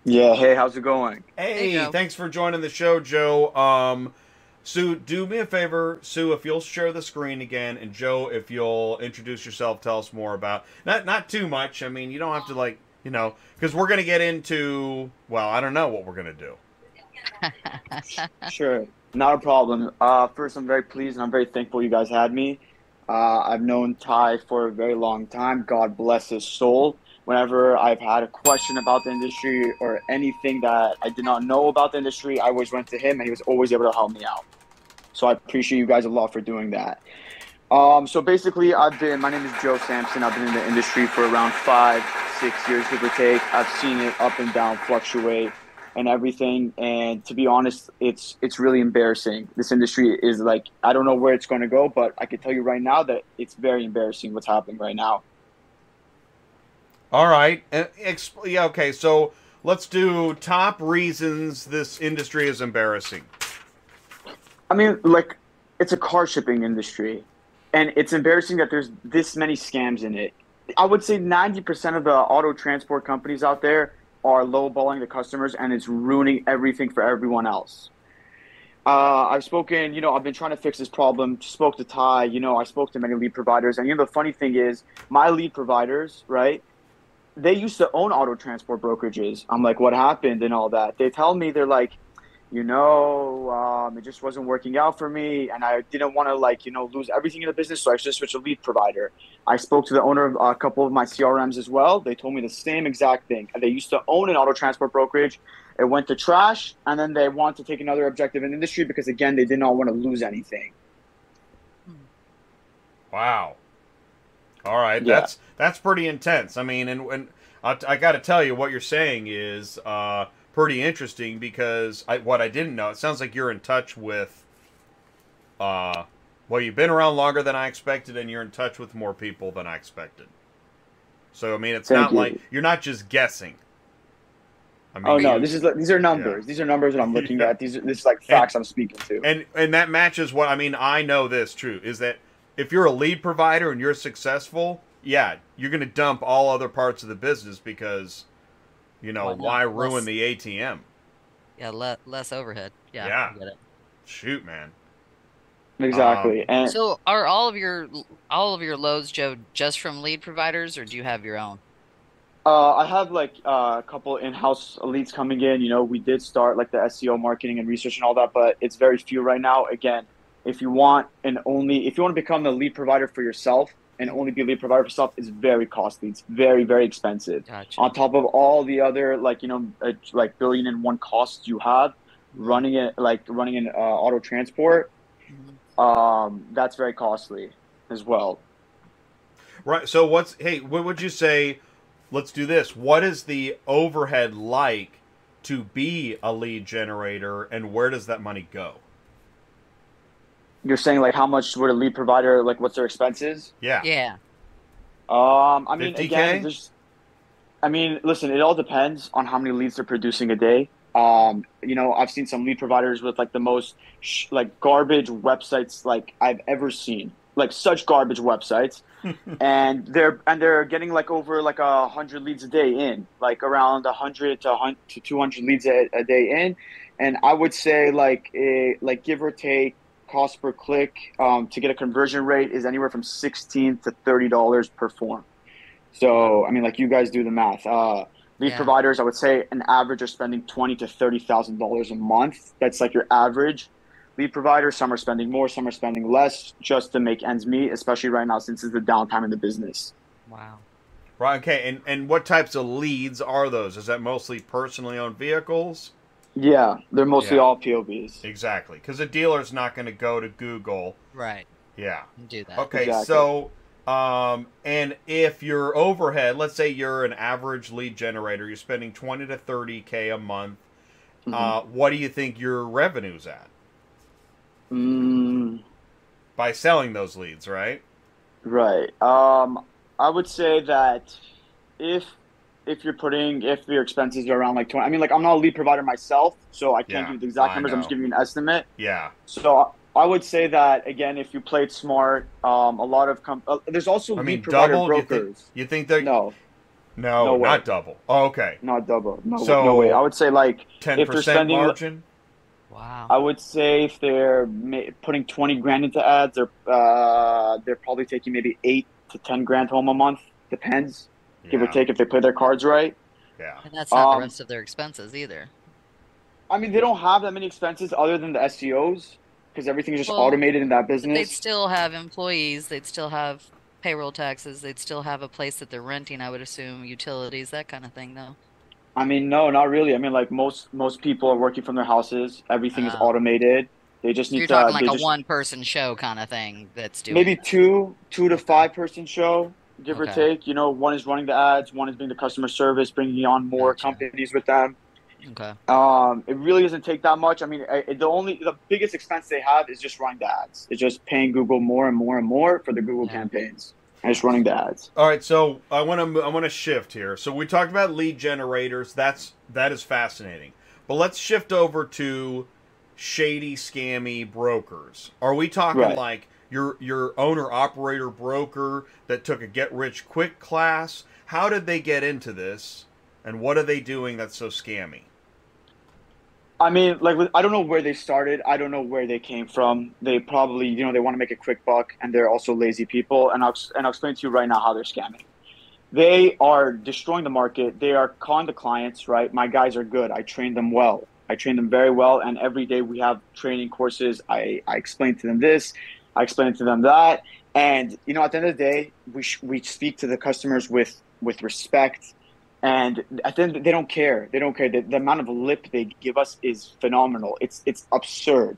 Yeah, hey, how's it going? Hey, Hey, thanks for joining the show, Joe. Um, Sue, do me a favor, Sue, if you'll share the screen again, and Joe, if you'll introduce yourself, tell us more about not not too much. I mean, you don't have to like you know because we're gonna get into well, I don't know what we're gonna do. <laughs> Sure, not a problem. Uh, first, I'm very pleased and I'm very thankful you guys had me. Uh, I've known Ty for a very long time. God bless his soul. Whenever I've had a question about the industry or anything that I did not know about the industry, I always went to him and he was always able to help me out. So I appreciate you guys a lot for doing that. Um, so basically, I've been, my name is Joe Sampson. I've been in the industry for around five, six years, give or take. I've seen it up and down fluctuate and everything. And to be honest, it's it's really embarrassing. This industry is like I don't know where it's going to go, but I can tell you right now that it's very embarrassing what's happening right now. All right, uh, yeah, okay. So let's do top reasons this industry is embarrassing. I mean, like it's a car shipping industry, and it's embarrassing that there's this many scams in it. I would say 90% of the auto transport companies out there are lowballing the customers, and it's ruining everything for everyone else. Uh, I've spoken, you know, I've been trying to fix this problem. Spoke to Ty, you know, I spoke to many lead providers, and you know, the funny thing is, my lead providers, right? They used to own auto transport brokerages. I'm like, what happened and all that. They tell me they're like, you know, um, it just wasn't working out for me, and I didn't want to like, you know, lose everything in the business, so I just switched a lead provider. I spoke to the owner of a couple of my CRMs as well. They told me the same exact thing. They used to own an auto transport brokerage. It went to trash, and then they want to take another objective in the industry because again, they did not want to lose anything. Wow. All right, Yeah. that's that's pretty intense. I mean, and and I, I got to tell you, what you're saying is uh, pretty interesting because I, what I didn't know, it sounds like you're in touch with. Uh, well, you've been around longer than I expected, and you're in touch with more people than I expected. So I mean, it's Thank not you. like you're not just guessing. I mean, Oh no, this is these are numbers. These are numbers that I'm looking Yeah. at. These are this is like facts I'm speaking to. and and that matches what I mean. I know this true is that if you're a lead provider and you're successful, yeah, you're going to dump all other parts of the business because you know Why why ruin Less- the ATM? yeah, le- less overhead. Yeah, Yeah. I get it. Shoot, man. exactly. Um, and So, are all of your all of your loads, Joe, just from lead providers, or do you have your own? Uh, I have like uh, a couple in-house leads coming in. You know, we did start like the SEO marketing and research and all that, but it's very few right now. Again, if you want and only if you want to become the lead provider for yourself and only be a lead provider for stuff is very costly. It's very very expensive. Gotcha. On top of all the other like you know uh, like billion and one costs you have running it like running an uh, auto transport, Mhm. um, that's very costly as well. Right. So what's hey? What would you say? Let's do this. What is the overhead like to be a lead generator, and where does that money go? You're saying like how much would a lead provider like what's their expenses? Yeah. Yeah. Um, I mean, 50K? again, there's, I mean, listen, it all depends on how many leads they're producing a day. Um, you know, I've seen some lead providers with like the most sh- like garbage websites like I've ever seen, like such garbage websites, <laughs> and they're and they're getting like over like a hundred leads a day in, like around a hundred to hun- to two hundred leads a, a day in, and I would say like a, like give or take cost per click um, to get a conversion rate is anywhere from 16 to 30 dollars per form so i mean like you guys do the math uh, lead Yeah. providers i would say an average are spending 20 to 30 thousand dollars a month that's like your average lead provider some are spending more some are spending less just to make ends meet especially right now since it's the downtime in the business Wow. Right. Okay. And and what types of leads are those? Is that mostly personally owned vehicles? Yeah they're mostly Yeah. all POVs Exactly. Because a dealer's not going to go to Google. Right. Yeah. Do that. Okay. Exactly. So, um, and if your overhead, let's say you're an average lead generator, you're spending twenty to thirty k a month. Mhm. Uh, what do you think your revenue's at Mm, by selling those leads? Right. Right. Um, I would say that if if you're putting if your expenses are around like twenty, I mean, like I'm not a lead provider myself, so I can't Yeah, give you the exact I numbers. I'm just giving you an estimate. Yeah. So I would say that again, if you played smart, um, a lot of com- uh, there's also I lead mean, provider double. You brokers. think, you think they're no, No, No way. not double. Oh, okay. Not double. No, So- no way. I would say like Ten if they're percent spending, margin. Wow. I would say if they're ma- putting twenty grand into ads, they're uh, they're probably taking maybe eight to ten grand home a month. Depends, give or take, if they play their cards right. Yeah. and that's not um, the rest of their expenses either. I mean, they don't have that many expenses other than the SEOs because everything is just Well, automated in that business. They'd still have employees. They'd still have payroll taxes. They'd still have a place that they're renting. I would assume utilities, that kind of thing, though. I mean, no, not really. I mean, like most most people are working from their houses. Everything is Ah. automated. They just So need you're to. talking like a just- one-person show kind of thing that's doing. maybe it. two two to five person show give or take you know one is running the ads one is being the customer service bringing on more Gotcha. companies with them Okay. um, it really doesn't take that much i mean I, the only the biggest expense they have is just running the ads it's just paying google more and more and more for the google Yeah. campaigns and just running the ads All right, so I want to I want to shift here. So we talked about lead generators. That's that is fascinating. But let's shift over to shady, scammy brokers. Are we talking Right. like your your owner operator broker that took a get rich quick class? How did they get into this, and what are they doing that's so scammy? I mean, like, I don't know where they started. I don't know where they came from. They probably, you know, they want to make a quick buck, and they're also lazy people. And I'll and I'll explain to you right now how they're scamming. They are destroying the market. They are calling the clients. Right, my guys are good. I train them well. I train them very well, and every day we have training courses. I I explain to them this. I explain to them that. And you know, at the end of the day, we sh- we speak to the customers with with respect. And at the end they don't care. They don't care. The, the amount of lip they give us is phenomenal. It's it's absurd.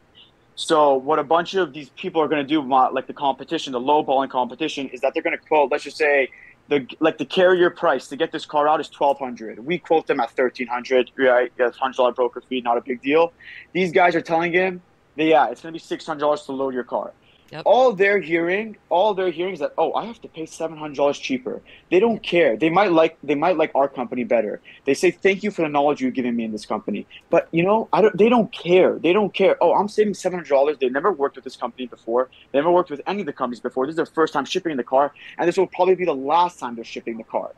So what a bunch of these people are going to do like the competition the low balling competition is that they're going to quote let's just say the like the carrier price to get this car out is 1200 we quote them at 1300 right that's $100 broker fee not a big deal. These guys are telling him that yeah it's going to be $600 to load your car Yep. all they're hearing all they're hearing is that oh i have to pay $700 cheaper. They don't care. They might like they might like our company better. They say thank you for the knowledge you're giving me in this company. But you know i don't they don't care. They don't care. Oh i'm saving $700 they've never worked with this company before. They never worked with any of the companies before. This is their first time shipping the car and this will probably be the last time they're shipping the car.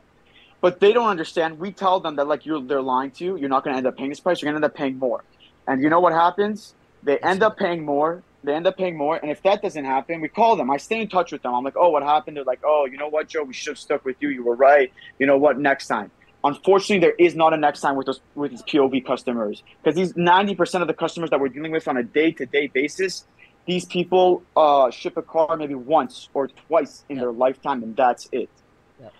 But they don't understand. We tell them that like you're they're lying to you. You're not going to end up paying this price. You're going to end up paying more. And you know what happens? They end up paying more they end up paying more. And if that doesn't happen we call them. I stay in touch with them. I'm like oh what happened? They're like oh you know what joe? We should have stuck with you. You were right. You know what? Next time. Unfortunately there is not a next time with those with these pov customers. Because these 90% of the customers that we're dealing with on a day-to-day basis these people uh, ship a car maybe once or twice in Yeah. their lifetime and that's it. Yeah.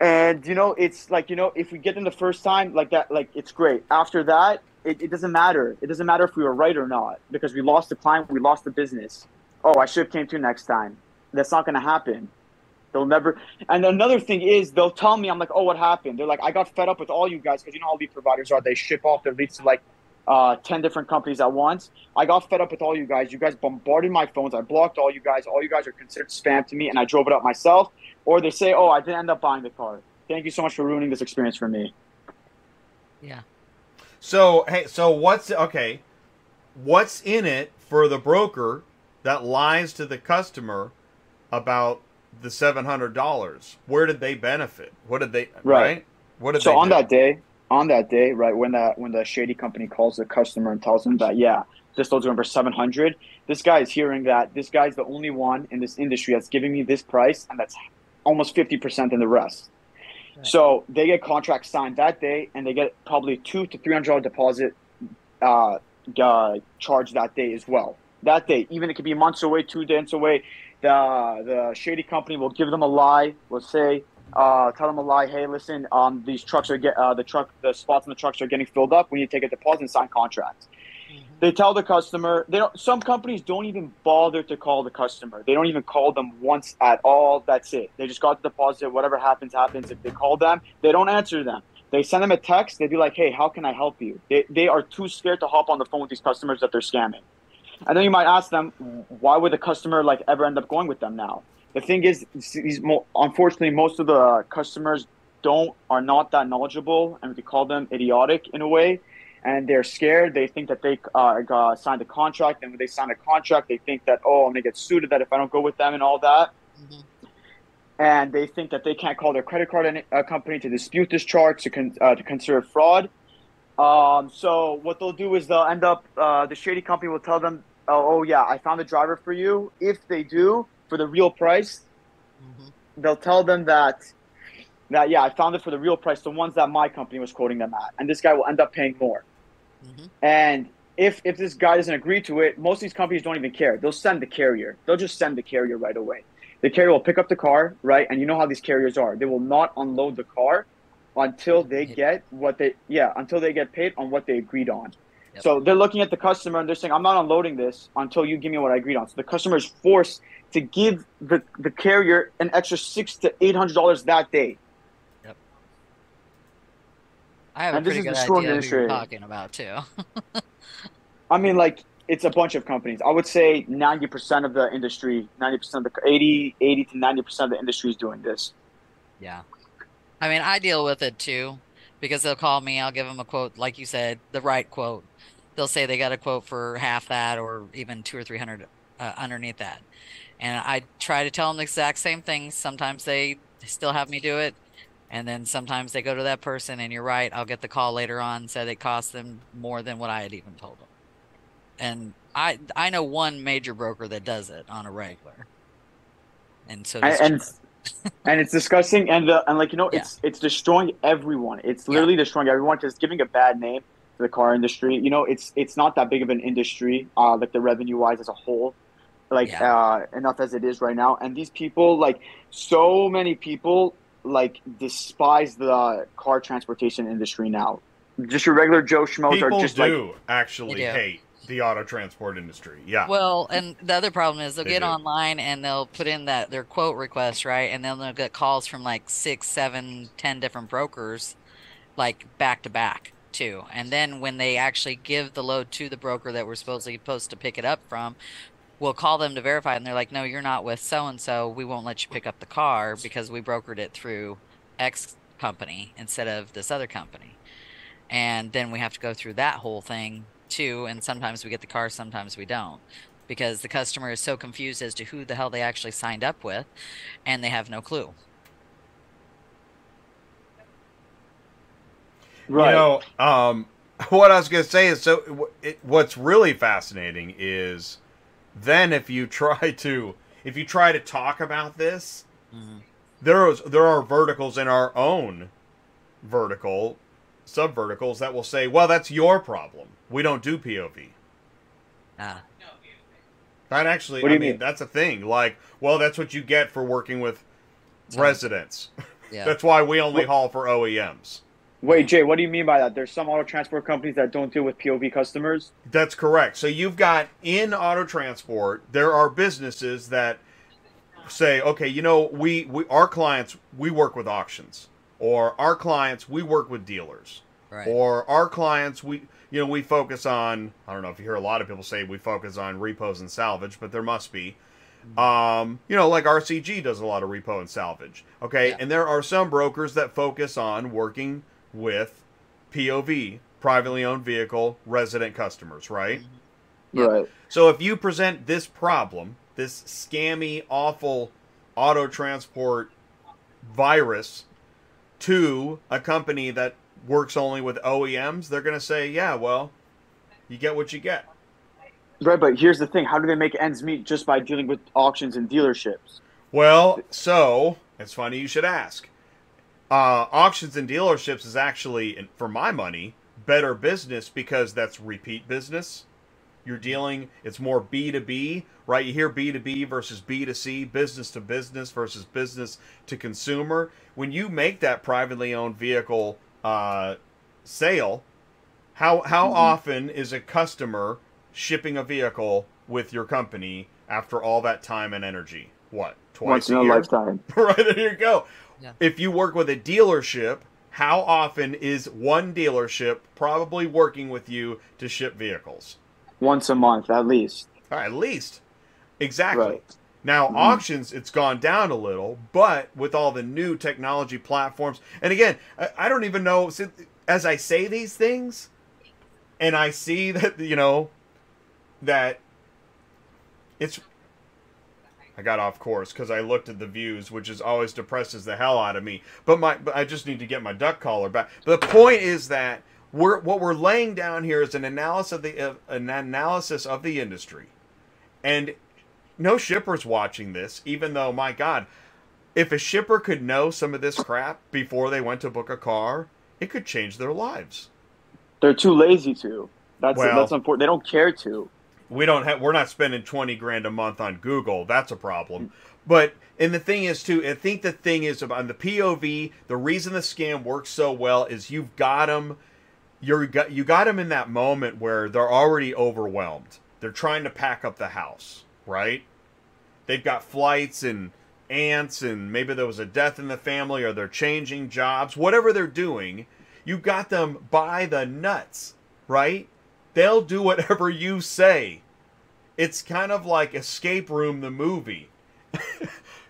and you know it's like you know if we get them the first time like that like it's great. After that it, it doesn't matter. It doesn't matter if we were right or not because we lost the client we lost the business. Oh i should have came to next time. That's not going to happen. They'll never and another thing is they'll tell me i'm like oh what happened? They're like i got fed up with all you guys because you know how lead providers are. They ship off their leads to like uh, 10 different companies at once. I got fed up with all you guys. You guys bombarded my phones. I blocked all you guys. All you guys are considered spam to me and i drove it up myself. Or they say oh i didn't end up buying the car. Thank you so much for ruining this experience for me. Yeah. So hey, so what's okay? What's in it for the broker that lies to the customer about the seven hundred dollars? Where did they benefit? What did they right? Right. What did so on do? that day on that day right when that when the shady company calls the customer and tells them that yeah this load's going for 700 this guy is hearing that this guy's the only one in this industry that's giving me this price and that's almost 50% in the rest So they get contracts signed that day and they get probably two to three hundred dollar deposit uh, uh, charged that day as well that day even it could be months away two days away the the shady company will give them a lie will say uh, tell them a lie. Hey, listen, um, these trucks are get uh, the truck, the spots in the trucks are getting filled up. We need to take a deposit and sign contracts. Mm-hmm. They tell the customer. They don't. Some companies don't even bother to call the customer. They don't even call them once at all. That's it. They just got the deposit. Whatever happens, happens. If they call them, they don't answer them. They send them a text. They'd be like, "Hey, how can I help you?" They they are too scared to hop on the phone with these customers that they're scamming. And then you might ask them, why would the customer like ever end up going with them now? The thing is, these unfortunately, most of the customers don't are not that knowledgeable, and we call them idiotic in a way. And they're scared. They think that they uh, uh, signed a contract, and when they sign a contract, they think that oh, I'm gonna get sued that if I don't go with them and all that. Mhm. and they think that they can't call their credit card any- uh, company to dispute this charge to con- uh, to consider fraud. Um, so what they'll do is they'll end up uh, the shady company will tell them, oh, oh yeah, I found a driver for you. If they do for the real price, Mhm. they'll tell them that that yeah, I found it for the real price, the ones that my company was quoting them at, and this guy will end up paying more. Mhm. And if if this guy doesn't agree to it, most of these companies don't even care. They'll send the carrier. They'll just send the carrier right away. The carrier will pick up the car, right? And you know how these carriers are. They will not unload the car until they get what they yeah, until they get paid on what they agreed on. Yep. So they're looking at the customer and they're saying, I'm not unloading this until you give me what I agreed on. So the customer is forced to give the, the carrier an extra six to eight hundred dollars that day. I have a And this pretty is good idea you're industry. talking about too. <laughs> I mean, like it's a bunch of companies. I would say ninety percent of the industry, ninety percent of the 80, 80 to ninety percent of the industry is doing this. Yeah. I mean, I deal with it too because they'll call me, I'll give them a quote, like you said, the right quote. They'll say they got a quote for half that or even two or three hundred uh, underneath that. And I try to tell them the exact same thing. Sometimes they still have me do it. And then sometimes they go to that person, and you're right. I'll get the call later on, said it cost them more than what I had even told them. And I I know one major broker that does it on a regular. And so And and, <laughs> and it's disgusting and the and like you know Yeah. it's it's destroying everyone. It's Yeah. literally destroying everyone because giving a bad name to the car industry. You know, it's it's not that big of an industry, uh, like the revenue wise as a whole. Like Yeah. uh, enough as it is right now, and these people, like so many people, like despise the car transportation industry now. Just your regular Joe schmoes People are just do like actually They do. hate the auto transport industry. Yeah. Well, and the other problem is they'll They get do. online and they'll put in that their quote request, right? And then they'll get calls from like six, seven, ten different brokers, like back to back too. And then when they actually give the load to the broker that we're supposedly supposed to pick it up from, we'll call them to verify, and they're like, "No, you're not with so and so. We won't let you pick up the car because we brokered it through X company instead of this other company." And then we have to go through that whole thing too. And sometimes we get the car, sometimes we don't, because the customer is so confused as to who the hell they actually signed up with, and they have no clue. right. You know, um, <laughs> what I was going to say is so. It, what's really fascinating is then if you try to if you try to talk about this, Mhm. there is there are verticals in our own vertical sub verticals that will say, "Well, that's your problem. We don't do POV." Ah, no pov That actually, What do I you mean, mean? that's a thing. Like, well, that's what you get for working with So- residents. yeah. <laughs> That's why we only haul for OEMs. Wait, Jay, what do you mean by that? There's some auto transport companies that don't deal with POV customers. That's correct. So you've got in auto transport, there are businesses that say, okay, you know, we, we our clients we work with auctions, or our clients we work with dealers, right. or our clients we you know we focus on. I don't know if you hear a lot of people say we focus on repos and salvage, but there must be. Um, you know, like RCG does a lot of repo and salvage. Okay, Yeah. and there are some brokers that focus on working with POV, privately owned vehicle resident customers, right? Right. So if you present this problem, this scammy, awful auto transport virus to a company that works only with OEMs, they're going to say, yeah, well, you get what you get. Right, but here's the thing: how do they make ends meet just by dealing with auctions and dealerships? Well, so it's funny you should ask. Uh, auctions and dealerships is actually, for my money, better business because that's repeat business. You're dealing, it's more B2B, right? You hear B2B versus B2C, business to business versus business to consumer. When you make that privately owned vehicle uh, sale, how how often is a customer shipping a vehicle with your company after all that time and energy? What twice Once in a a year? lifetime. <laughs> right there you go. Yeah. If you work with a dealership, how often is one dealership probably working with you to ship vehicles? Once a month, at least. All right, at least. Exactly. Right. Now, Mhm. auctions, it's gone down a little, but with all the new technology platforms, and again, I, I don't even know, see, as I say these things, and I see that, you know, that it's, I got off course because I looked at the views, which is always depresses the hell out of me. But my, but I just need to get my duck collar back. But the point is that we're what we're laying down here is an analysis of the uh, an analysis of the industry, and no shippers watching this. Even though, my God, if a shipper could know some of this crap before they went to book a car, it could change their lives. They're too lazy to. That's Well- that's important. They don't care to. We don't have we're not spending 20 grand a month on google. That's a problem. But and the thing is too i think the thing is about the pov the reason the scam works so well is you've got them you're got you got them in that moment where they're already overwhelmed. They're trying to pack up the house right? They've got flights and aunts and maybe there was a death in the family or they're changing jobs whatever they're doing you got them by the nuts right they'll do whatever you say. It's kind of like escape room the movie. <laughs>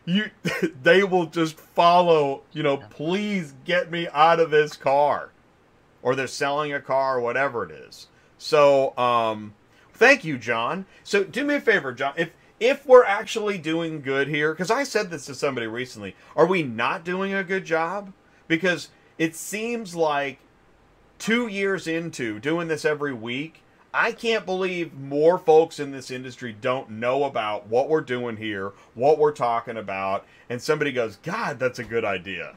You <laughs> they will just follow you know please get me out of this car. Or they're selling a car or whatever it is. So um thank you john. So do me a favor john. If if we're actually doing good here because i said this to somebody recently are we not doing a good job? Because it seems like two years into doing this every week, I can't believe more folks in this industry don't know about what we're doing here, what we're talking about, and somebody goes, God, that's a good idea.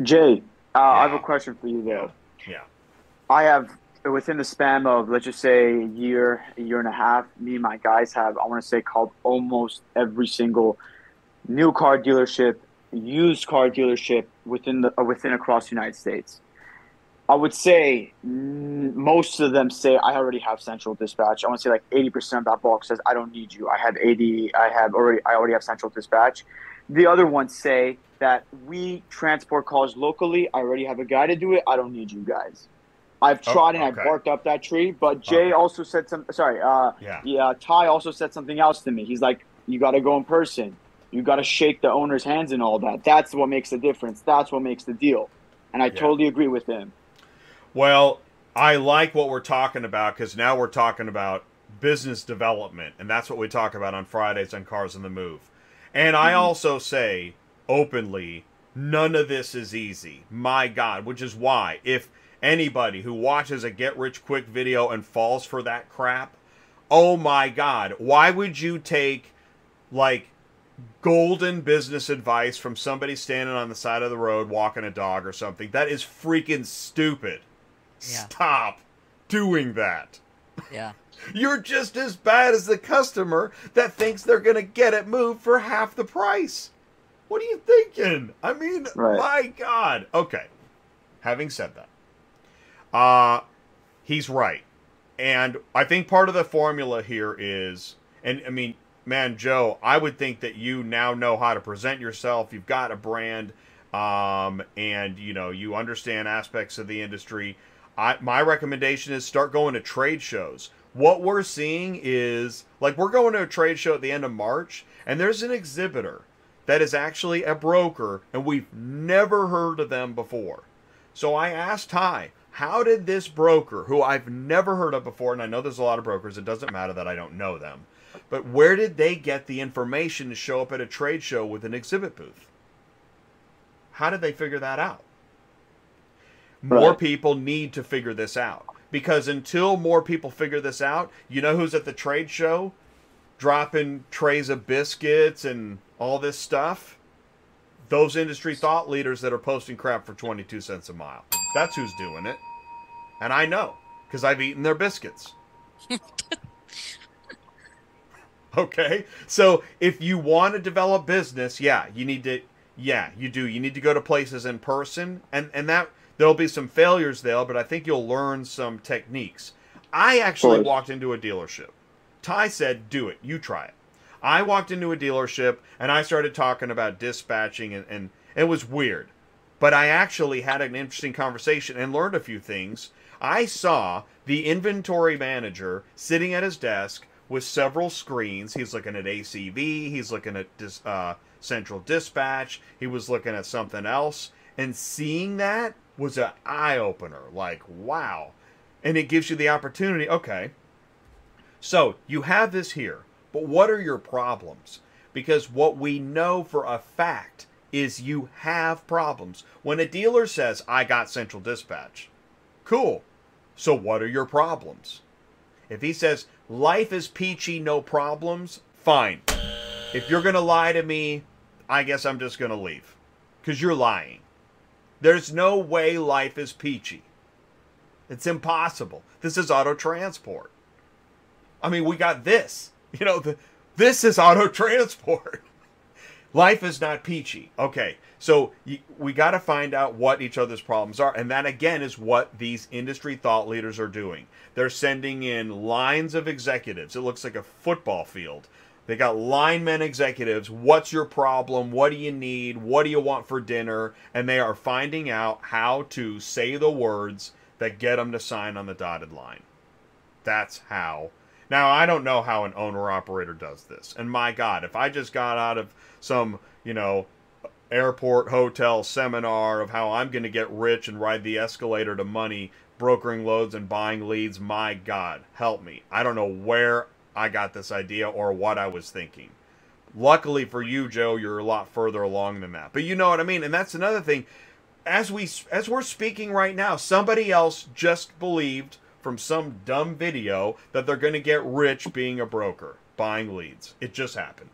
Jay, uh, I have a question for you there. Yeah. I have within the span of let's just say a year, a year and a half, me and my guys have I want to say called almost every single new car dealership, used car dealership within the uh, within across the United States. I would say most of them say I already have central dispatch. I want to say like eighty percent of that bulk says I don't need you. I have eighty. I have already. I already have central dispatch. The other ones say that we transport calls locally. I already have a guy to do it. I don't need you guys. I've Oh, tried and I've okay. barked up that tree. But Jay Okay. also said some. Sorry. Uh, Yeah. yeah. Ty also said something else to me. He's like, you got to go in person. You got to shake the owner's hands and all that. That's what makes the difference. That's what makes the deal. And I totally agree with him. Well, I like what we're talking about because now we're talking about business development, and that's what we talk about on Fridays on Cars on the Move. And I mm-hmm. also say openly, none of this is easy. My God, which is why if anybody who watches a get rich quick video and falls for that crap, oh my God, why would you take like golden business advice from somebody standing on the side of the road walking a dog or something? That is freaking stupid. Yeah. Stop doing that. Yeah. <laughs> You're just as bad as the customer that thinks they're going to get it moved for half the price. What are you thinking? I mean, Right. my God. Okay. Having said that, uh, he's right. And I think part of the formula here is, and I mean, man, Joe, I would think that you now know how to present yourself. You've got a brand, um, and you know you understand aspects of the industry. I, my recommendation is start going to trade shows. What we're seeing is like we're going to a trade show at the end of March, and there's an exhibitor that is actually a broker, and we've never heard of them before. So I asked Ty, how did this broker, who I've never heard of before, and I know there's a lot of brokers, it doesn't matter that I don't know them, but where did they get the information to show up at a trade show with an exhibit booth? How did they figure that out? More Right. people need to figure this out. Because until more people figure this out, you know who's at the trade show dropping trays of biscuits and all this stuff? Those industry thought leaders that are posting crap for 22 cents a mile. That's who's doing it. And I know because I've eaten their biscuits. <laughs> okay? So if you want to develop business, yeah, you need to yeah, you do. You need to go to places in person and and that there'll be some failures there, but I think you'll learn some techniques. I actually walked into a dealership. Ty said, "Do it. You try it." I walked into a dealership and I started talking about dispatching and, and it was weird. But I actually had an interesting conversation and learned a few things. I saw the inventory manager sitting at his desk with several screens. He's looking at ACV, he's looking at dis, uh, central dispatch, he was looking at something else. And seeing that was an eye opener. Like, wow. And it gives you the opportunity okay, so you have this here. but what are your problems? Because what we know for a fact is you have problems. When a dealer says, I got central dispatch, cool. So what are your problems? If he says, life is peachy, no problems, fine. If you're going to lie to me, I guess I'm just going to leave. Because you're lying. There's no way life is peachy. It's impossible. This is auto transport. I mean, we got this. <laughs> You know, the, this is auto transport. <laughs> Life is not peachy. Okay, so you, we got to find out what each other's problems are. And that, again, is what these industry thought leaders are doing. They're sending in lines of executives. It looks like a football field. They got linemen executives. What's your problem? What do you need? What do you want for dinner? And they are finding out how to say the words that get them to sign on the dotted line. That's how now, I don't know how an owner operator does this. And my God, if I just got out of some, you know, airport hotel seminar of how I'm going to get rich and ride the escalator to money, brokering loads and buying leads, my God, help me. I don't know where I got this idea or what I was thinking. Luckily for you, Joe, you're a lot further along than that. But you know what I mean? And that's another thing. As we as we're speaking right now, somebody else just believed from some dumb video that they're going to get rich being a broker, buying leads. It just happened.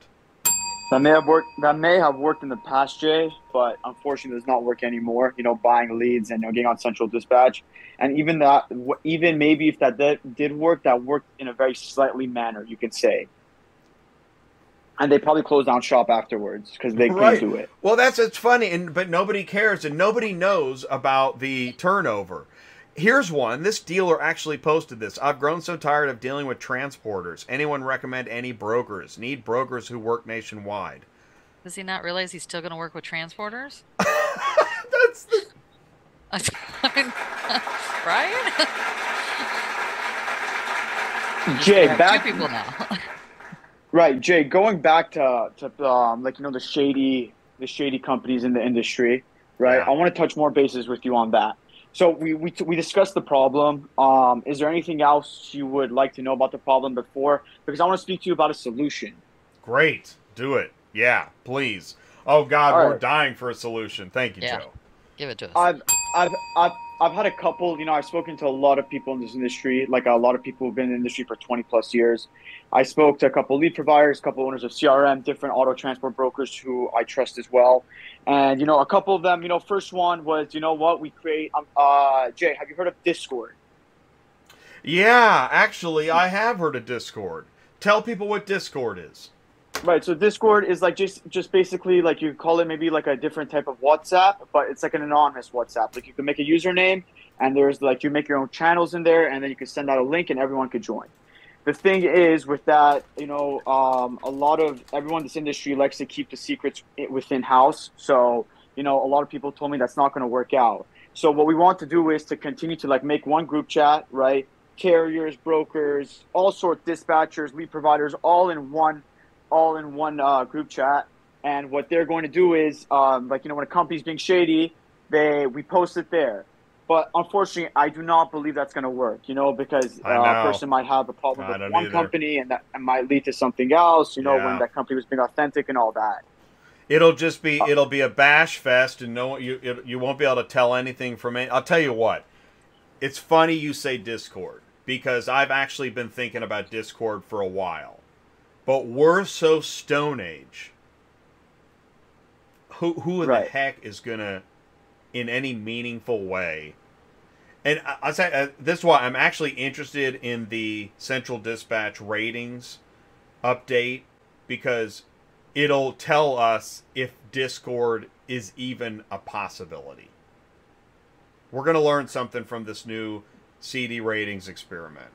That may have worked. That may have worked in the past, Jay, but unfortunately, does not work anymore. You know, buying leads and you know, getting on Central Dispatch, and even that, even maybe if that did, did work, that worked in a very slightly manner, you could say. And they probably closed down shop afterwards because they couldn't do it. Well, that's it's funny, and but nobody cares, and nobody knows about the turnover. Here's one. This dealer actually posted this. I've grown so tired of dealing with transporters. Anyone recommend any brokers? Need brokers who work nationwide. Does he not realize he's still going to work with transporters? <laughs> That's the. <laughs> I <laughs> right? Jay, back two people now. right, Jay. Going back to to um, like you know the shady the shady companies in the industry, right? Yeah. I want to touch more bases with you on that. So we, we, we discussed the problem. Um, is there anything else you would like to know about the problem before? Because I want to speak to you about a solution. Great. Do it. Yeah, please. Oh God, All we're right. dying for a solution. Thank you, yeah. Joe. Give it to us. I've, I've, I've, I've had a couple, you know, I've spoken to a lot of people in this industry, like a lot of people who've been in the industry for 20 plus years. I spoke to a couple lead providers, a couple owners of CRM, different auto transport brokers who I trust as well. And, you know, a couple of them, you know, first one was, you know what, we create, um, uh, Jay, have you heard of Discord? Yeah, actually, I have heard of Discord. Tell people what Discord is. Right. So Discord is like just just basically like you call it maybe like a different type of WhatsApp, but it's like an anonymous WhatsApp. Like you can make a username and there's like you make your own channels in there and then you can send out a link and everyone could join. The thing is with that, you know, um, a lot of everyone in this industry likes to keep the secrets within house. So, you know, a lot of people told me that's not going to work out. So what we want to do is to continue to like make one group chat, right? Carriers, brokers, all sorts, dispatchers, lead providers, all in one all in one uh, group chat. And what they're going to do is, um, like you know, when a company's being shady, they we post it there. But unfortunately, I do not believe that's going to work. You know, because uh, a person might have a problem with one either. company, and that might lead to something else. You know, yeah. when that company was being authentic and all that. It'll just be it'll be a bash fest, and no you it, you won't be able to tell anything from it. I'll tell you what, it's funny you say Discord because I've actually been thinking about Discord for a while but we're so Stone Age. Who who in right. the heck is gonna, in any meaningful way? And I, I say uh, this is why I'm actually interested in the Central Dispatch ratings update because it'll tell us if Discord is even a possibility. We're going to learn something from this new CD ratings experiment.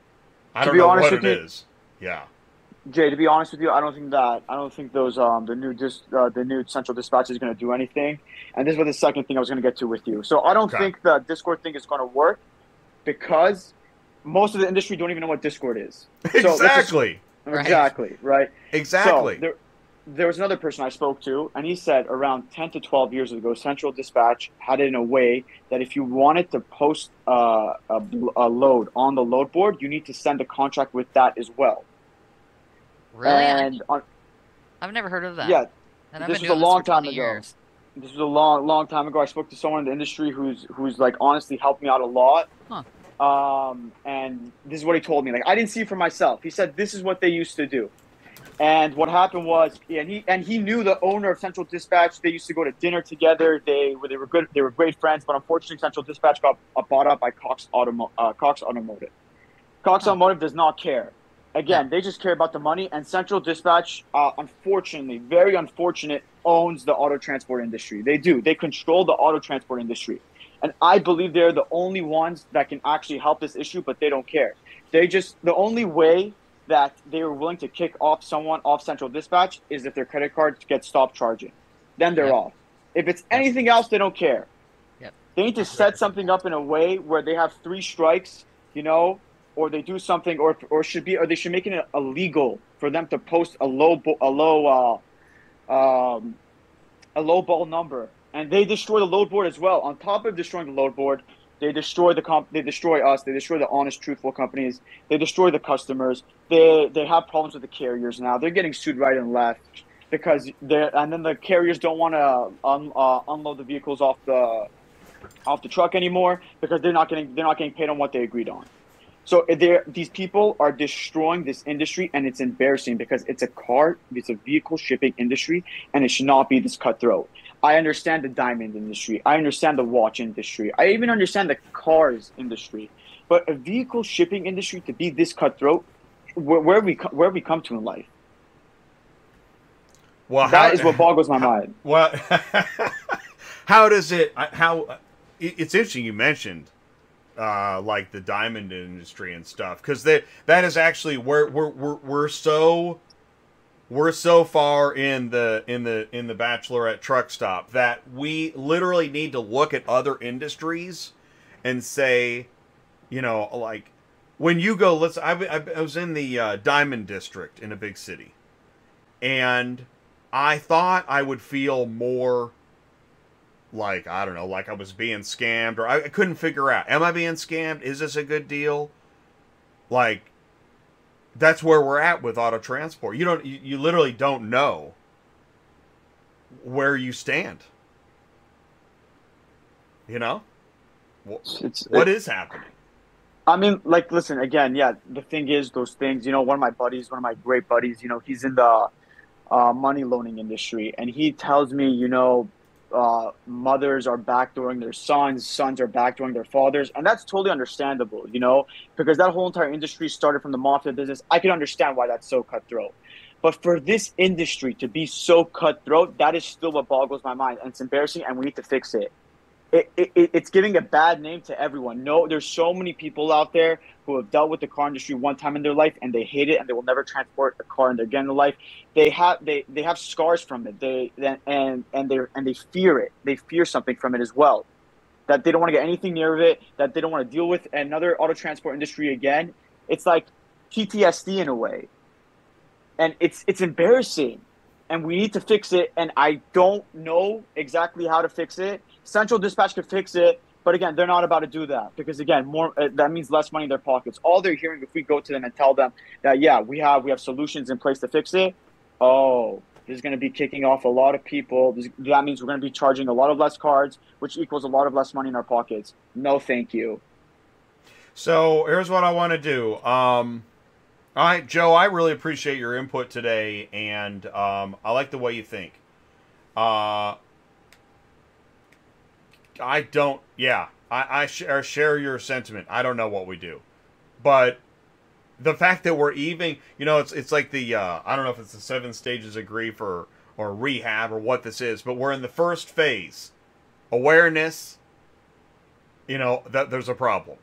I to don't know what it you, is. Yeah. Jay, to be honest with you, I don't think that I don't think those um the new dis, uh, the new central dispatch is going to do anything. And this was the second thing I was going to get to with you. So I don't okay. think the Discord thing is going to work because most of the industry don't even know what Discord is. <laughs> So exactly. Just, exactly. Right. Exactly. So there, there was another person I spoke to, and he said around 10 to 12 years ago, Central Dispatch had it in a way that if you wanted to post uh, a, a load on the load board, you need to send a contract with that as well. Really? And on, I've never heard of that. yeah, and this was a long time ago. years. this was a long, long time ago. I spoke to someone in the industry who's who's like honestly helped me out a lot. Huh. Um, and this is what he told me. Like I didn't see it for myself. He said this is what they used to do. And what happened was, and he and he knew the owner of Central Dispatch. They used to go to dinner together. They were they were good. They were great friends. But unfortunately, Central Dispatch got uh, bought up by Cox Automo- uh, Cox Automotive. Cox Huh. Automotive does not care. Again, they just care about the money. And Central Dispatch, uh, unfortunately, very unfortunate, owns the auto transport industry. They do. They control the auto transport industry. And I believe they're the only ones that can actually help this issue, but they don't care. They just, the only way that they were willing to kick off someone off Central Dispatch is if their credit card gets stopped charging. Then they're Yep. off. If it's anything else, they don't care. Yep. They need to set something up in a way where they have three strikes, you know, or they do something, or or should be, or they should make it illegal for them to post a low a low uh, um, a low ball number, and they destroy the load board as well. On top of destroying the load board, they destroy the comp- they destroy us. They destroy the honest, truthful companies. They destroy the customers. They they have problems with the carriers now. They're getting sued right and left because they're and then the carriers don't want to un, uh, unload the vehicles off the off the truck anymore because they're not getting they're not getting paid on what they agreed on. So eh, they're, these people are destroying this industry, and it's embarrassing because it's a car, it's a vehicle shipping industry, and it should not be this cutthroat. I understand the diamond industry. I understand the watch industry. I even understand the cars industry. But a vehicle shipping industry to be this cutthroat, where, where we where we come to in life, Well, that how, is what <laughs> boggles my mind. Well, <laughs> how does it? How it's interesting you mentioned uh, like the diamond industry and stuff because that that is actually where we're, we're we're so we're so far in the in the in the bachelorette truck stop that we literally need to look at other industries and say you know like when you go let's i, I, was in the uh, diamond district in a big city and i thought i would feel more like i don't know like i was being scammed or i, I couldn't figure out am i being scammed? Is this a good deal? Like that's where we're at with auto transport. You don't you, you literally don't know where you stand. You know? Wh- It's, what is happening? I mean, like, listen, again, yeah, the thing is, those things, you know, one of my buddies, one of my great buddies, you know, he's in the uh, money loaning industry, and he tells me, you know, uh, mothers are backdooring their sons, sons are backdooring their fathers, and that's totally understandable, you know, because that whole entire industry started from the mafia business. I can understand why that's so cutthroat. But for this industry to be so cutthroat, that is still what boggles my mind, and it's embarrassing, and we need to fix it it, it, it's giving a bad name to everyone. No, there's so many people out there who have dealt with the car industry one time in their life and they hate it and they will never transport a car in their again in life. They have they, they have scars from it. They and and they and they fear it. They fear something from it as well. That they don't want to get anything near of it. That they don't want to deal with another auto transport industry again. It's like PTSD in a way, and it's it's embarrassing and we need to fix it. And I don't know exactly how to fix it. Central Dispatch could fix it, but again, they're not about to do that because again, more uh, that means less money in their pockets. All they're hearing if we go to them and tell them that yeah, we have we have solutions in place to fix it. Oh, this is going to be kicking off a lot of people. This, that means we're going to be charging a lot of less cards, which equals a lot of less money in our pockets. No, thank you. So here's what I want to do. Um, all right, Joe, I really appreciate your input today, and um, I like the way you think. Uh, I don't, yeah, I, I share, share your sentiment. I don't know what we do, but the fact that we're even, you know, it's it's like the uh, I don't know if it's the seven stages of grief or or rehab or what this is, but we're in the first phase, awareness. You know that there's a problem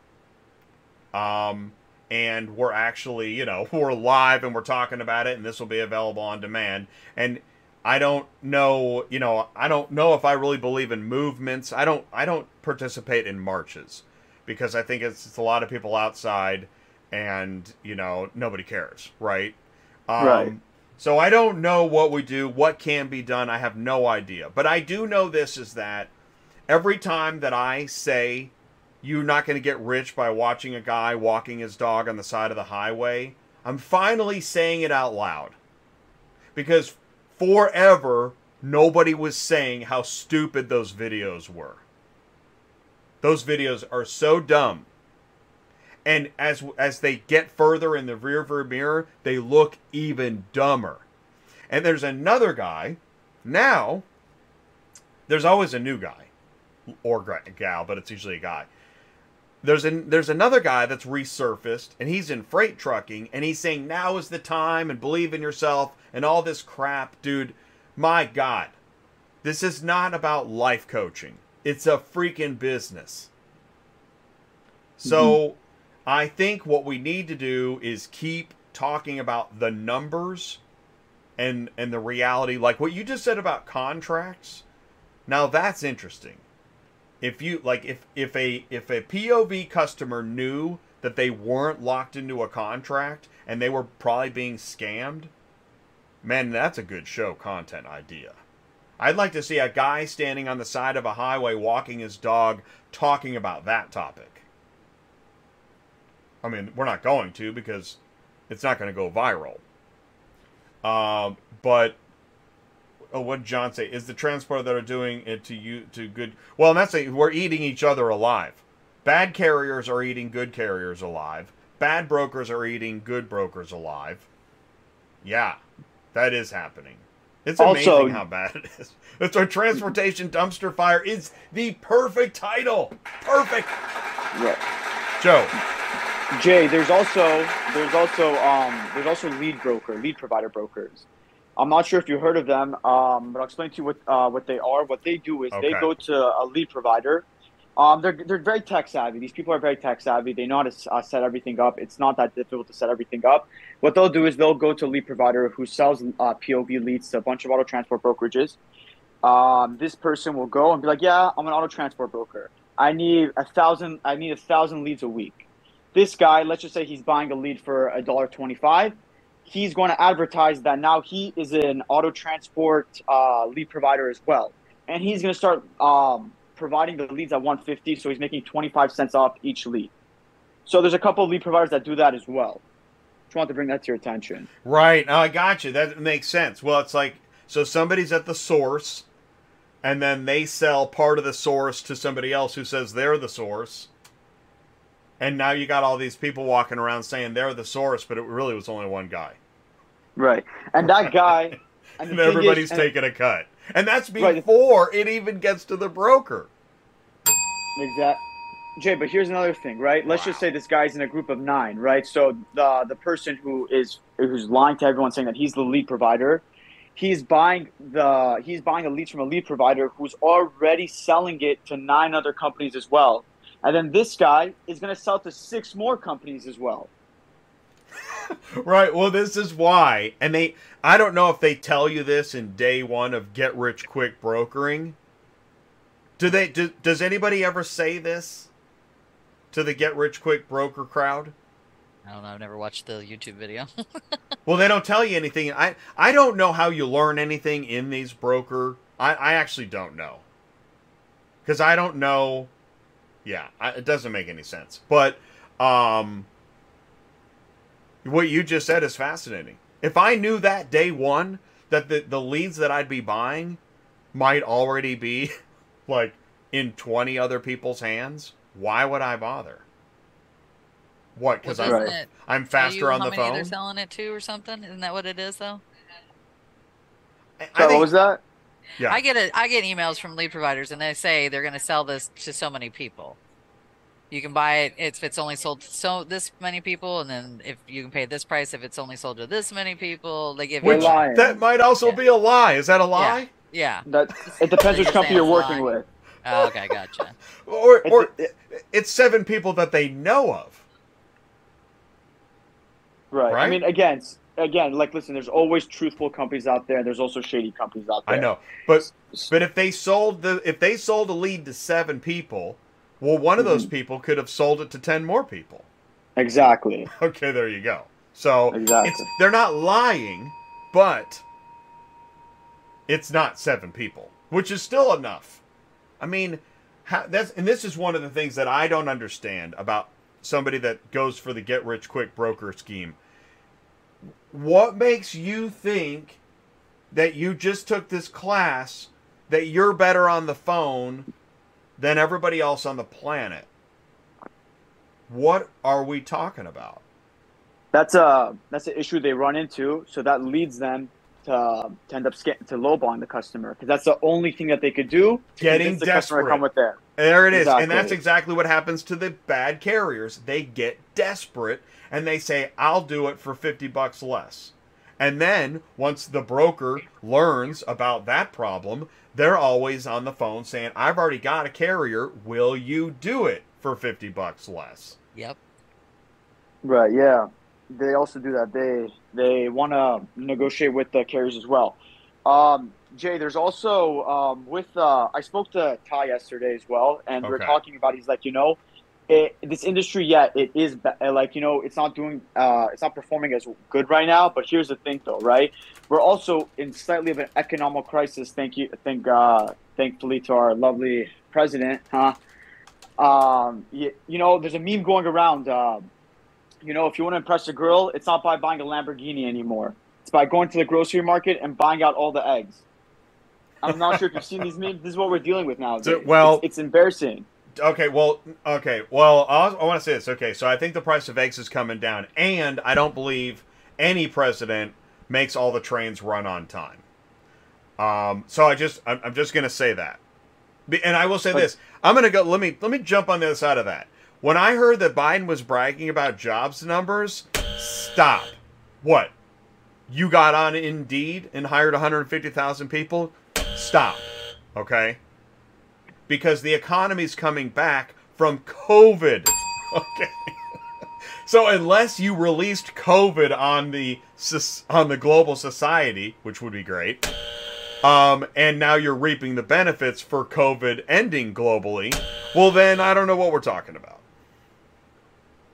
um, and we're actually, you know, <laughs> we're live and we're talking about it, and this will be available on demand. And I don't know, you know, I don't know if I really believe in movements. I don't, I don't participate in marches because I think it's, it's a lot of people outside, and you know, nobody cares, right? Um, Right. So I don't know what we do, what can be done. I have no idea, but I do know this is that every time that I say you're not going to get rich by watching a guy walking his dog on the side of the highway. I'm finally saying it out loud. because forever nobody was saying how stupid those videos were. Those videos are so dumb. And as as they get further in the rear view mirror, they look even dumber. And there's another guy now. There's always a new guy or gal, but it's usually a guy. There's an there's another guy that's resurfaced, and he's in freight trucking, and he's saying now is the time, and believe in yourself, and all this crap, dude. My God, this is not about life coaching. It's a freaking business. So, mm-hmm. I think what we need to do is keep talking about the numbers and and the reality like what you just said about contracts. Now that's interesting. If you like if if a if a POV customer knew that they weren't locked into a contract and they were probably being scammed, man, that's a good show content idea. I'd like to see a guy standing on the side of a highway walking his dog talking about that topic. I mean, we're not going to because it's not going to go viral. Um, but oh, what did John say? Is the transporter that are doing it to you to good? Well, that's we're eating each other alive. Bad carriers are eating good carriers alive. Bad brokers are eating good brokers alive. Yeah, that is happening. It's amazing Also- how bad it is. It's our transportation dumpster fire is the perfect title. Perfect. Right. Joe. Jay, there's also there's also um there's also lead broker, lead provider brokers. I'm not sure if you heard of them, um, but I'll explain to you what uh, what they are. What they do is they go to a lead provider. Um, they're they're very tech savvy. These people are very tech savvy. They know how to uh, set everything up. It's not that difficult to set everything up. What they'll do is they'll go to a lead provider who sells uh, POV leads to a bunch of auto transport brokerages. Um, this person will go and be like, "Yeah, I'm an auto transport broker. I need a thousand. I need a thousand leads a week." This guy, let's just say he's buying a lead for a dollar twenty-five. He's going to advertise that now he is an auto transport uh, lead provider as well, and he's going to start um, providing the leads at one fifty. So he's making twenty-five cents off each lead. So there's a couple of lead providers that do that as well. Just wanted to bring that to your attention. Right. Oh, I got you. That makes sense. Well, it's like so somebody's at the source, and then they sell part of the source to somebody else who says they're the source. And now you got all these people walking around saying they're the source, but it really was only one guy. Right, and that guy, <laughs> and, And thing is- everybody's and- taking a cut. And that's Right. before it even gets to the broker. Exact. Jay, but here's another thing, right? Let's just say this guy's in a group of nine, right? So the the person who is who's lying to everyone saying that he's the lead provider, he's buying the he's buying the leads from a lead provider who's already selling it to nine other companies as well. And then this guy is going to sell to six more companies as well. <laughs> Right. Well, this is why. And they I don't know if they tell you this in day 1 of get rich quick brokering. Do they do, does anybody ever say this to the get rich quick broker crowd? I don't know. I've never watched the YouTube video. <laughs> Well, they don't tell you anything. I I don't know how you learn anything in these broker. I I actually don't know. Cuz I don't know yeah, I, it doesn't make any sense. But um what you just said is fascinating. If I knew that day 1 that the the leads that I'd be buying might already be <laughs> like in 20 other people's hands, why would I bother? What? Because Well, I'm, doesn't it I'm faster you on how the many phone. They're selling it to or something. Isn't that what it is though? I- I So what was that? Yeah. I get it. I get emails from lead providers, and they say they're going to sell this to so many people. You can buy it if it's only sold to so this many people, and then if you can pay this price if it's only sold to this many people. They give They're you Which that might also Yeah. be a lie. Is that a lie? yeah. That it depends which company you're working lying. with. Oh, okay, gotcha. <laughs> Or It's- or it's seven people that they know of. Right. Right? I mean, again, again, like, listen, there's always truthful companies out there. and There's also shady companies out there. I know. But but if they sold the if they sold a lead to seven people, well one of Mm-hmm. those people could have sold it to 10 more people. Exactly. <laughs> Okay, there you go. So Exactly. it's they're not lying, but it's not seven people, which is still enough. I mean, how, that's and this is one of the things that I don't understand about somebody that goes for the get rich quick broker scheme. What makes you think that you just took this class that you're better on the phone than everybody else on the planet. What are we talking about? That's a that's an issue they run into. So that leads them to, to end up sca- to lowballing the customer because that's the only thing that they could do. To Getting convince the customer to desperate. come with there. There it is. And that's exactly what happens to the bad carriers. They get desperate and they say, I'll do it for 50 bucks less. And then once the broker learns about that problem, they're always on the phone saying, I've already got a carrier. Will you do it for 50 bucks less? Yep. Right. Yeah. They also do that. They they want to negotiate with the carriers as well. Um, Jay, there's also um, with uh, I spoke to Ty yesterday as well, and we we're talking about. He's like, you know, it, this industry, yeah, it is like you know, it's not doing, uh, it's not performing as good right now. But here's the thing, though, right? We're also in slightly of an economic crisis. Thank you, thank uh, thankfully to our lovely president, huh? Um, you, you know, there's a meme going around. Uh, you know, if you want to impress a girl, it's not by buying a Lamborghini anymore. It's by going to the grocery market and buying out all the eggs. I'm not sure if you've seen these memes. This is what we're dealing with now. So- well- it's, it's embarrassing. Okay, well, okay, well, I, I want to say this. Okay, so I think the price of eggs is coming down, and I don't believe any president makes all the trains run on time. Um, so I just, I'm, I'm just gonna say that, and I will say But- this. I'm gonna go. Let me, let me jump on the other side of that. When I heard that Biden was bragging about jobs numbers, stop. What? You got on Indeed and hired 150,000 people? Stop. Okay because the economy's coming back from COVID. <laughs> Okay. so unless you released COVID on the on the global society, which would be great, um, and now you're reaping the benefits for COVID ending globally, well then I don't know what we're talking about.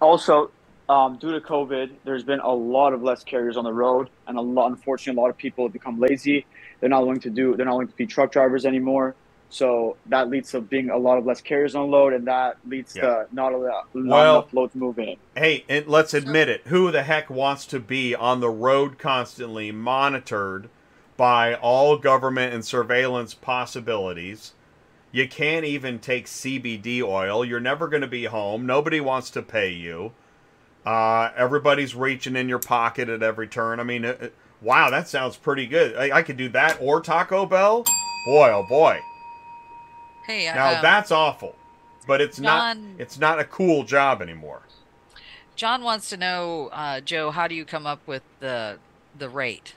Also, um, due to COVID, there's been a lot of less carriers on the road, and a lot, unfortunately, a lot of people have become lazy. They're not willing to do. They're not willing to be truck drivers anymore. So that leads to being a lot of less carriers on load, and that leads Yeah. to not, a, not Well- enough loads moving. Hey, and let's admit it. Who the heck wants to be on the road constantly monitored by all government and surveillance possibilities? You can't even take CBD oil. You're never going to be home. Nobody wants to pay you. Uh, everybody's reaching in your pocket at every turn. I mean, uh, uh, wow, that sounds pretty good. I, I could do that or Taco Bell. Boy, oh boy. Hey, I'm Now um, that's awful, but it's not. It's not a cool job anymore. John wants to know, uh, Joe, how do you come up with the the rate?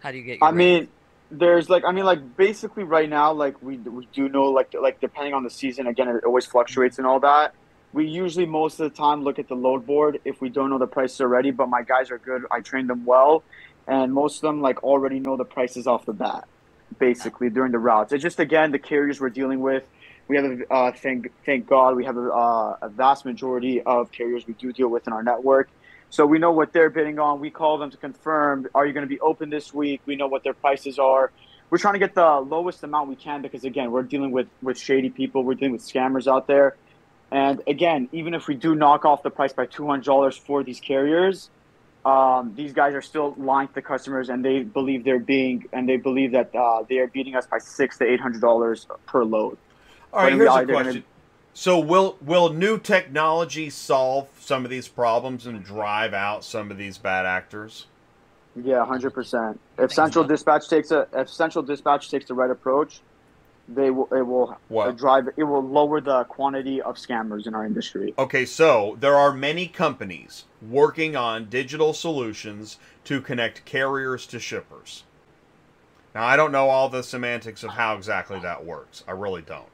How do you get your I rate? mean, there's like I mean like basically right now like we we do know like like depending on the season again it always fluctuates and all that. We usually most of the time look at the load board if we don't know the prices already. But my guys are good. I train them well, and most of them like already know the prices off the bat. Basically during the routes, it's just again the carriers we're dealing with. We have a uh, thank thank God we have a, uh, a vast majority of carriers we do deal with in our network. So we know what they're bidding on. We call them to confirm, are you going to be open this week? We know what their prices are. We're trying to get the lowest amount we can because again, we're dealing with with shady people. We're dealing with scammers out there. And again, even if we do knock off the price by two hundred dollars for these carriers, um, these guys are still lying to the customers, and they believe they're being and they believe that uh, they are beating us by six to eight hundred dollars per load. All right, here's a question. Gonna- So will will new technology solve some of these problems and drive out some of these bad actors? Yeah, hundred percent. If Central so. Dispatch takes a if Central Dispatch takes the right approach, they will it will What? uh, drive it will lower the quantity of scammers in our industry. Okay, so there are many companies working on digital solutions to connect carriers to shippers. Now, I don't know all the semantics of how exactly that works. I really don't.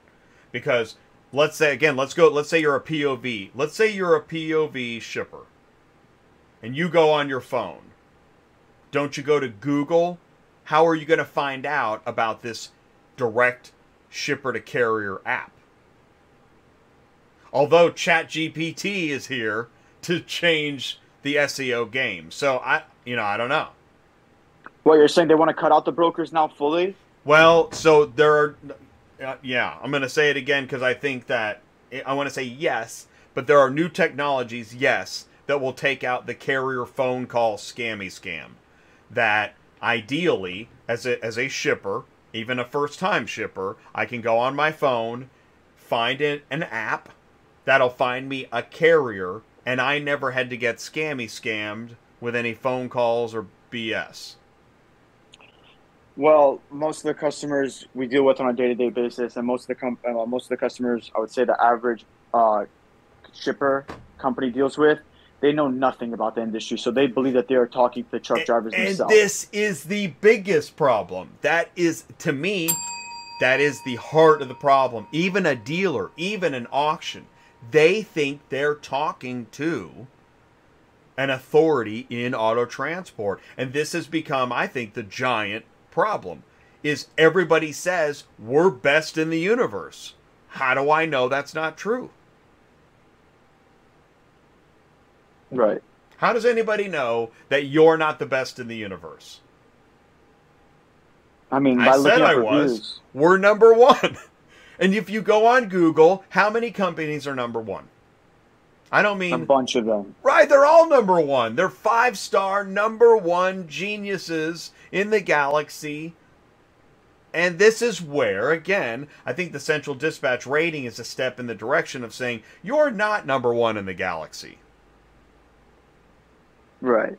Because let's say again, let's go let's say you're a POV. Let's say you're a POV shipper. And you go on your phone. Don't you go to Google? How are you going to find out about this direct shipper to carrier app? Although ChatGPT is here to change the SEO game. So I, you know, I don't know. What you're saying? They want to cut out the brokers now fully? Well, so there are, uh, yeah, I'm going to say it again because I think that I want to say yes, but there are new technologies, yes, that will take out the carrier phone call scammy scam. That ideally, as a, as a shipper, even a first time shipper, I can go on my phone, find an app that'll find me a carrier, and I never had to get scammy scammed with any phone calls or BS. Well, most of the customers we deal with on a day-to-day basis, and most of the com- uh, most of the customers, I would say, the average uh, shipper company deals with, they know nothing about the industry, so they believe that they are talking to the truck drivers and themselves. this is the biggest problem. That is, to me, that is the heart of the problem. Even a dealer, even an auction, they think they're talking to an authority in auto transport. And this has become, I think, the giant problem. Is everybody says we're best in the universe. How do I know that's not true? right. How does anybody know that you're not the best in the universe? I mean, by I looking said at I reviews, was. We're number one. <laughs> And if you go on Google, how many companies are number one? I don't mean a bunch of them. right. They're all number one. They're five star number one geniuses in the galaxy. And this is where, again, I think the Central Dispatch rating is a step in the direction of saying you're not number one in the galaxy. Right.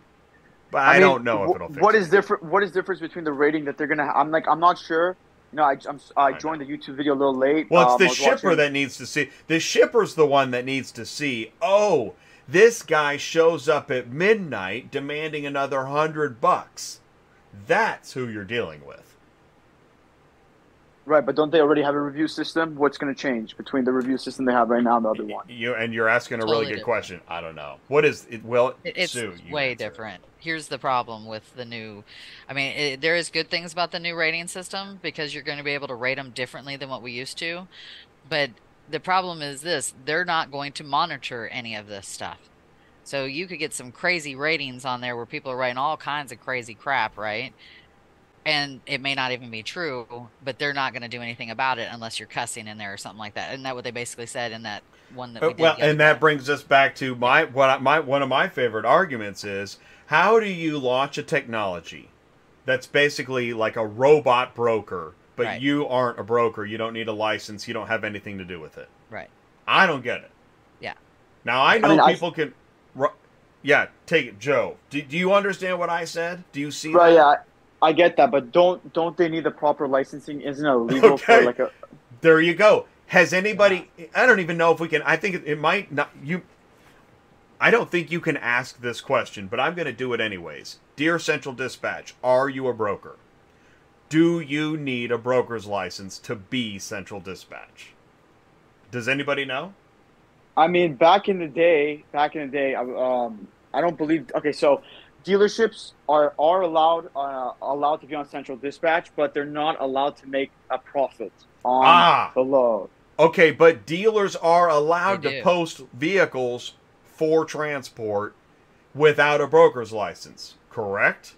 But I, mean, don't know if it'll fix What it. is different? What is difference between the rating that they're gonna? I'm like, I'm not sure. Know, I I'm, I joined the YouTube video a little late. Well, it's Um, the shipper watching- that needs to see. The shipper's the one that needs to see. Oh, this guy shows up at midnight demanding another hundred bucks. That's who you're dealing with. Right, but don't they already have a review system? What's going to change between the review system they have right now and the other one? You and you're asking a really good different. question. I don't know. What is it? Well, It's Sue, way answer it. different. Here's the problem with the new. I mean, it, there is good things about the new rating system because you're going to be able to rate them differently than what we used to. But the problem is this: they're not going to monitor any of this stuff. So you could get some crazy ratings on there where people are writing all kinds of crazy crap, right? And it may not even be true, but they're not going to do anything about it unless you're cussing in there or something like that. Isn't that what they basically said in that one that we Uh, did? well, and that time? brings us back to my what I, my one of my favorite arguments is how do you launch a technology that's basically like a robot broker, but Right. you aren't a broker, you don't need a license, you don't have anything to do with it. right. I don't get it. Yeah. Now I know mean, I- people can. Yeah, take it, Joe. Do, do you understand what I said? Do you see? Right, that? yeah, I, get that, but don't don't they need the proper licensing? Isn't it illegal Okay. for like a? There you go. Has anybody? I don't even know if we can. I think it, it might not. You. I don't think you can ask this question, but I'm going to do it anyways. Dear Central Dispatch, are you a broker? Do you need a broker's license to be Central Dispatch? Does anybody know? I mean, back in the day, back in the day, um, I don't believe. Okay, so dealerships are are allowed uh, allowed to be on Central Dispatch, but they're not allowed to make a profit on Ah. the load. Okay, but dealers are allowed They to do. post vehicles for transport without a broker's license, correct?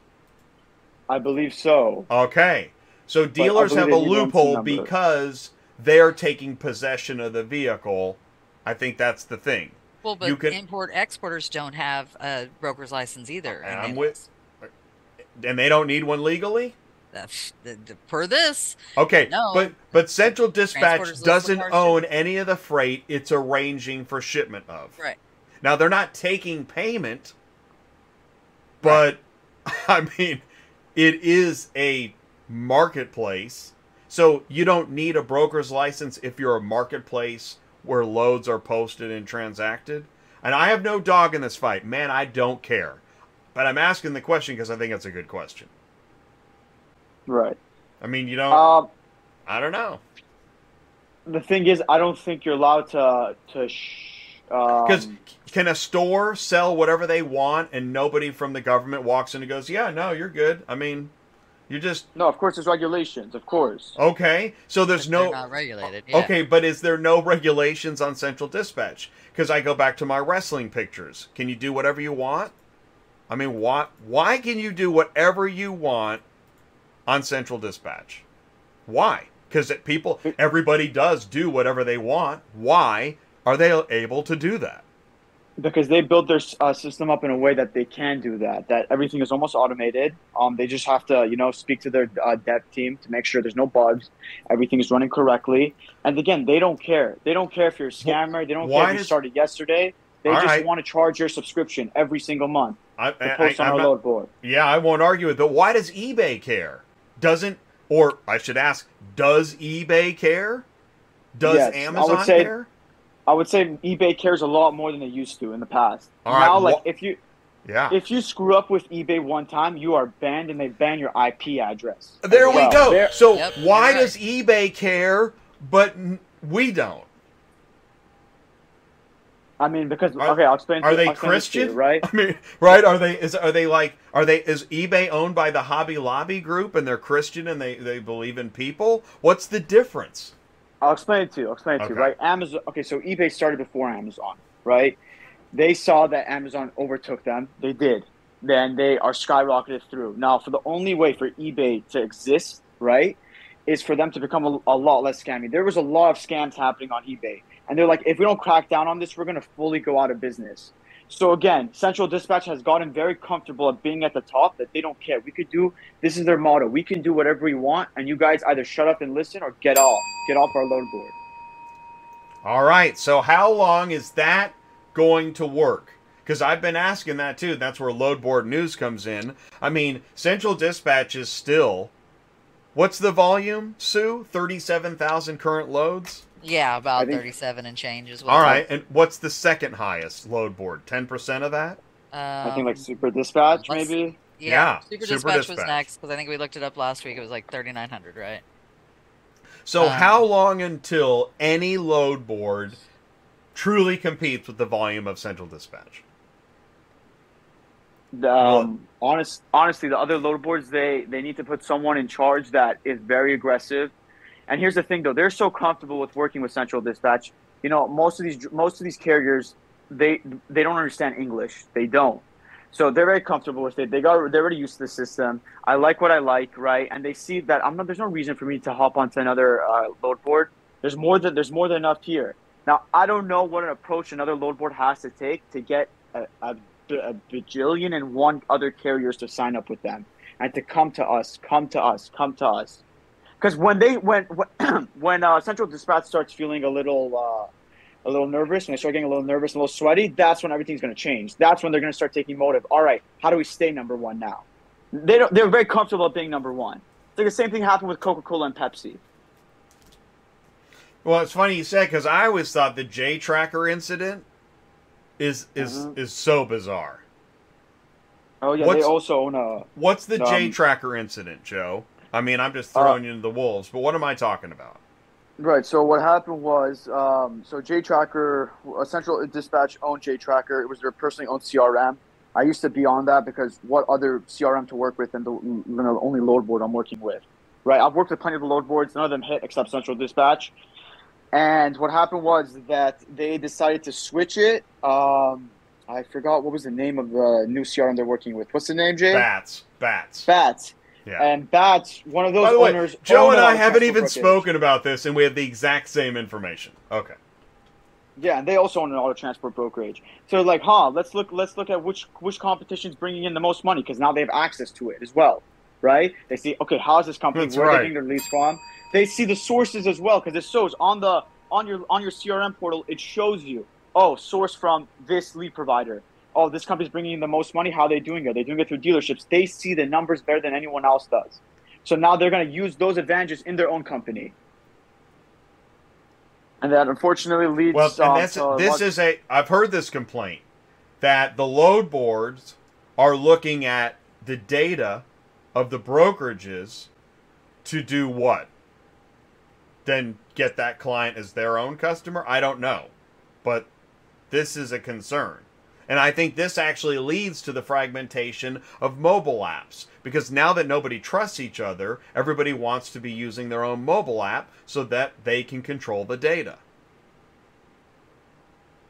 I believe so. Okay. So dealers have a loophole because they're taking possession of the vehicle. I think that's the thing. Well, but can- import exporters don't have a broker's license either. And I'm Naples. And they don't need one legally? That's- the- the- per this. Okay, No. but but Central Dispatch doesn't own any of the freight it's arranging for shipment of. Right. Now they're not taking payment, but <laughs> I mean, it is a marketplace. So you don't need a broker's license if you're a marketplace where loads are posted and transacted. And I have no dog in this fight. Man, I don't care. But I'm asking the question because I think it's a good question. Right. I mean, you don't. Um, I don't know. the thing is, I don't think you're allowed to to. Sh- Because um, can a store sell whatever they want and nobody from the government walks in and goes, "Yeah, no, you're good." I mean, you just no, of course there's regulations, of course. okay. So there's no not regulated. Yeah. okay, but is there no regulations on Central Dispatch? Because I go back to my wrestling pictures. Can you do whatever you want? I mean, why why can you do whatever you want on Central Dispatch? Why? Because people, everybody does do whatever they want. Why are they able to do that? Because they built their uh, system up in a way that they can do that. That everything is almost automated. Um, they just have to, you know, speak to their uh, dev team to make sure there's no bugs, everything is running correctly. And again, they don't care. They don't care if you're a scammer. They don't Why care if you started yesterday. They just right. want to charge your subscription every single month I, I, post I, on I'm our not- load board. yeah, I won't argue with it. But why does eBay care? Doesn't or I should ask, does eBay care? Does Yes, Amazon care? I would say eBay cares a lot more than they used to in the past. All right, now, like if you Yeah. if you screw up with eBay one time, you are banned and they ban your IP address. as There we well. go. They're- So Yep, why right. does eBay care, but we don't? I mean, because Are- okay, I'll explain. Are to- they I'll explain this to you, Christian? right? <laughs> I mean, right? Are they? Is are they like? Are they? Is eBay owned by the Hobby Lobby group and they're Christian and they they believe in people? What's the difference? I'll explain it to you. I'll explain it to you, right? Amazon. Okay, so eBay started before Amazon, right? They saw that Amazon overtook them. They did. Then they are skyrocketed through. Now, for the only way for eBay to exist, right, is for them to become a, a lot less scammy. There was a lot of scams happening on eBay, and they're like, if we don't crack down on this, we're going to fully go out of business. So again, Central Dispatch has gotten very comfortable at being at the top. That they don't care. We could do. This is their motto. We can do whatever we want, and you guys either shut up and listen or get off. Get off our load board. All right. So how long is that going to work? Because I've been asking that too. That's where load board news comes in. I mean, Central Dispatch is still. What's the volume, Sue? Thirty-seven thousand current loads. Yeah, about think- 37 and change as well. All right. And what's the second highest load board? Ten percent of that. I think like Um, Super Dispatch, maybe. yeah, yeah, Super, Super Dispatch, was next because I think we looked it up last week. It was like 3,900, right? So Um, how long until any load board truly competes with the volume of Central Dispatch? The, Um, honest, honestly, the other load boards they they need to put someone in charge that is very aggressive. And here's the thing, though, they're so comfortable with working with Central Dispatch. You know, most of these most of these carriers they they don't understand English. They don't. So they're very comfortable with it. They got they're already used to the system. I like what I like, right? And they see that I'm not. There's no reason for me to hop onto another uh, load board. There's more than there's more than enough here. Now I don't know what an approach another load board has to take to get a, a, a bajillion and one other carriers to sign up with them and to come to us, come to us, come to us. Because when they when <clears throat> when, uh, Central Dispatch starts feeling a little uh, a little nervous, when they start getting a little nervous, and a little sweaty, that's when everything's going to change. That's when they're going to start taking motive. All right, how do we stay number one now? They don't. They're very comfortable being number one. It's like the same thing happened with Coca Cola and Pepsi. Well, it's funny you said because I always thought the J Tracker incident is is Mhm. is so bizarre. Oh yeah, What's- they also own a. What's the J Um, Tracker incident, Joe? I mean, I'm just Uh, throwing you into the wolves, but what am I talking about? Right. So what happened was, um, so J Tracker, uh, Central Dispatch owned J Tracker. It was their personally owned CRM. I used to be on that because what other CRM to work with than the, you know, only load board I'm working with. Right. I've worked with plenty of the load boards. None of them hit except Central Dispatch. And what happened was that they decided to switch it. Um, I forgot what was the name of the new CRM they're working with. What's the name, Jay? Bats, bats. Bats. Yeah. And that's one of those By the way. Joe and I haven't even spoken about this, and we have the exact same information. Okay. Yeah, and they also own an auto transport brokerage. So like, huh? Let's look. Let's look at which which competition's bringing in the most money because now they have access to it as well, right? They see, okay, how's this company? That's where right. they getting their leads from? They see the sources as well because it shows on the on your on your CRM portal. It shows you, oh, source from this lead provider. Oh, this company's bringing in the most money. How are they doing it? They're doing it through dealerships. They see the numbers better than anyone else does. So now they're going to use those advantages in their own company. And that unfortunately leads. Well, um, and that's to this is a. I've heard this complaint that the load boards are looking at the data of the brokerages to do what? Then get that client as their own customer? I don't know, but this is a concern. And I think this actually leads to the fragmentation of mobile apps because now that nobody trusts each other, everybody wants to be using their own mobile app so that they can control the data.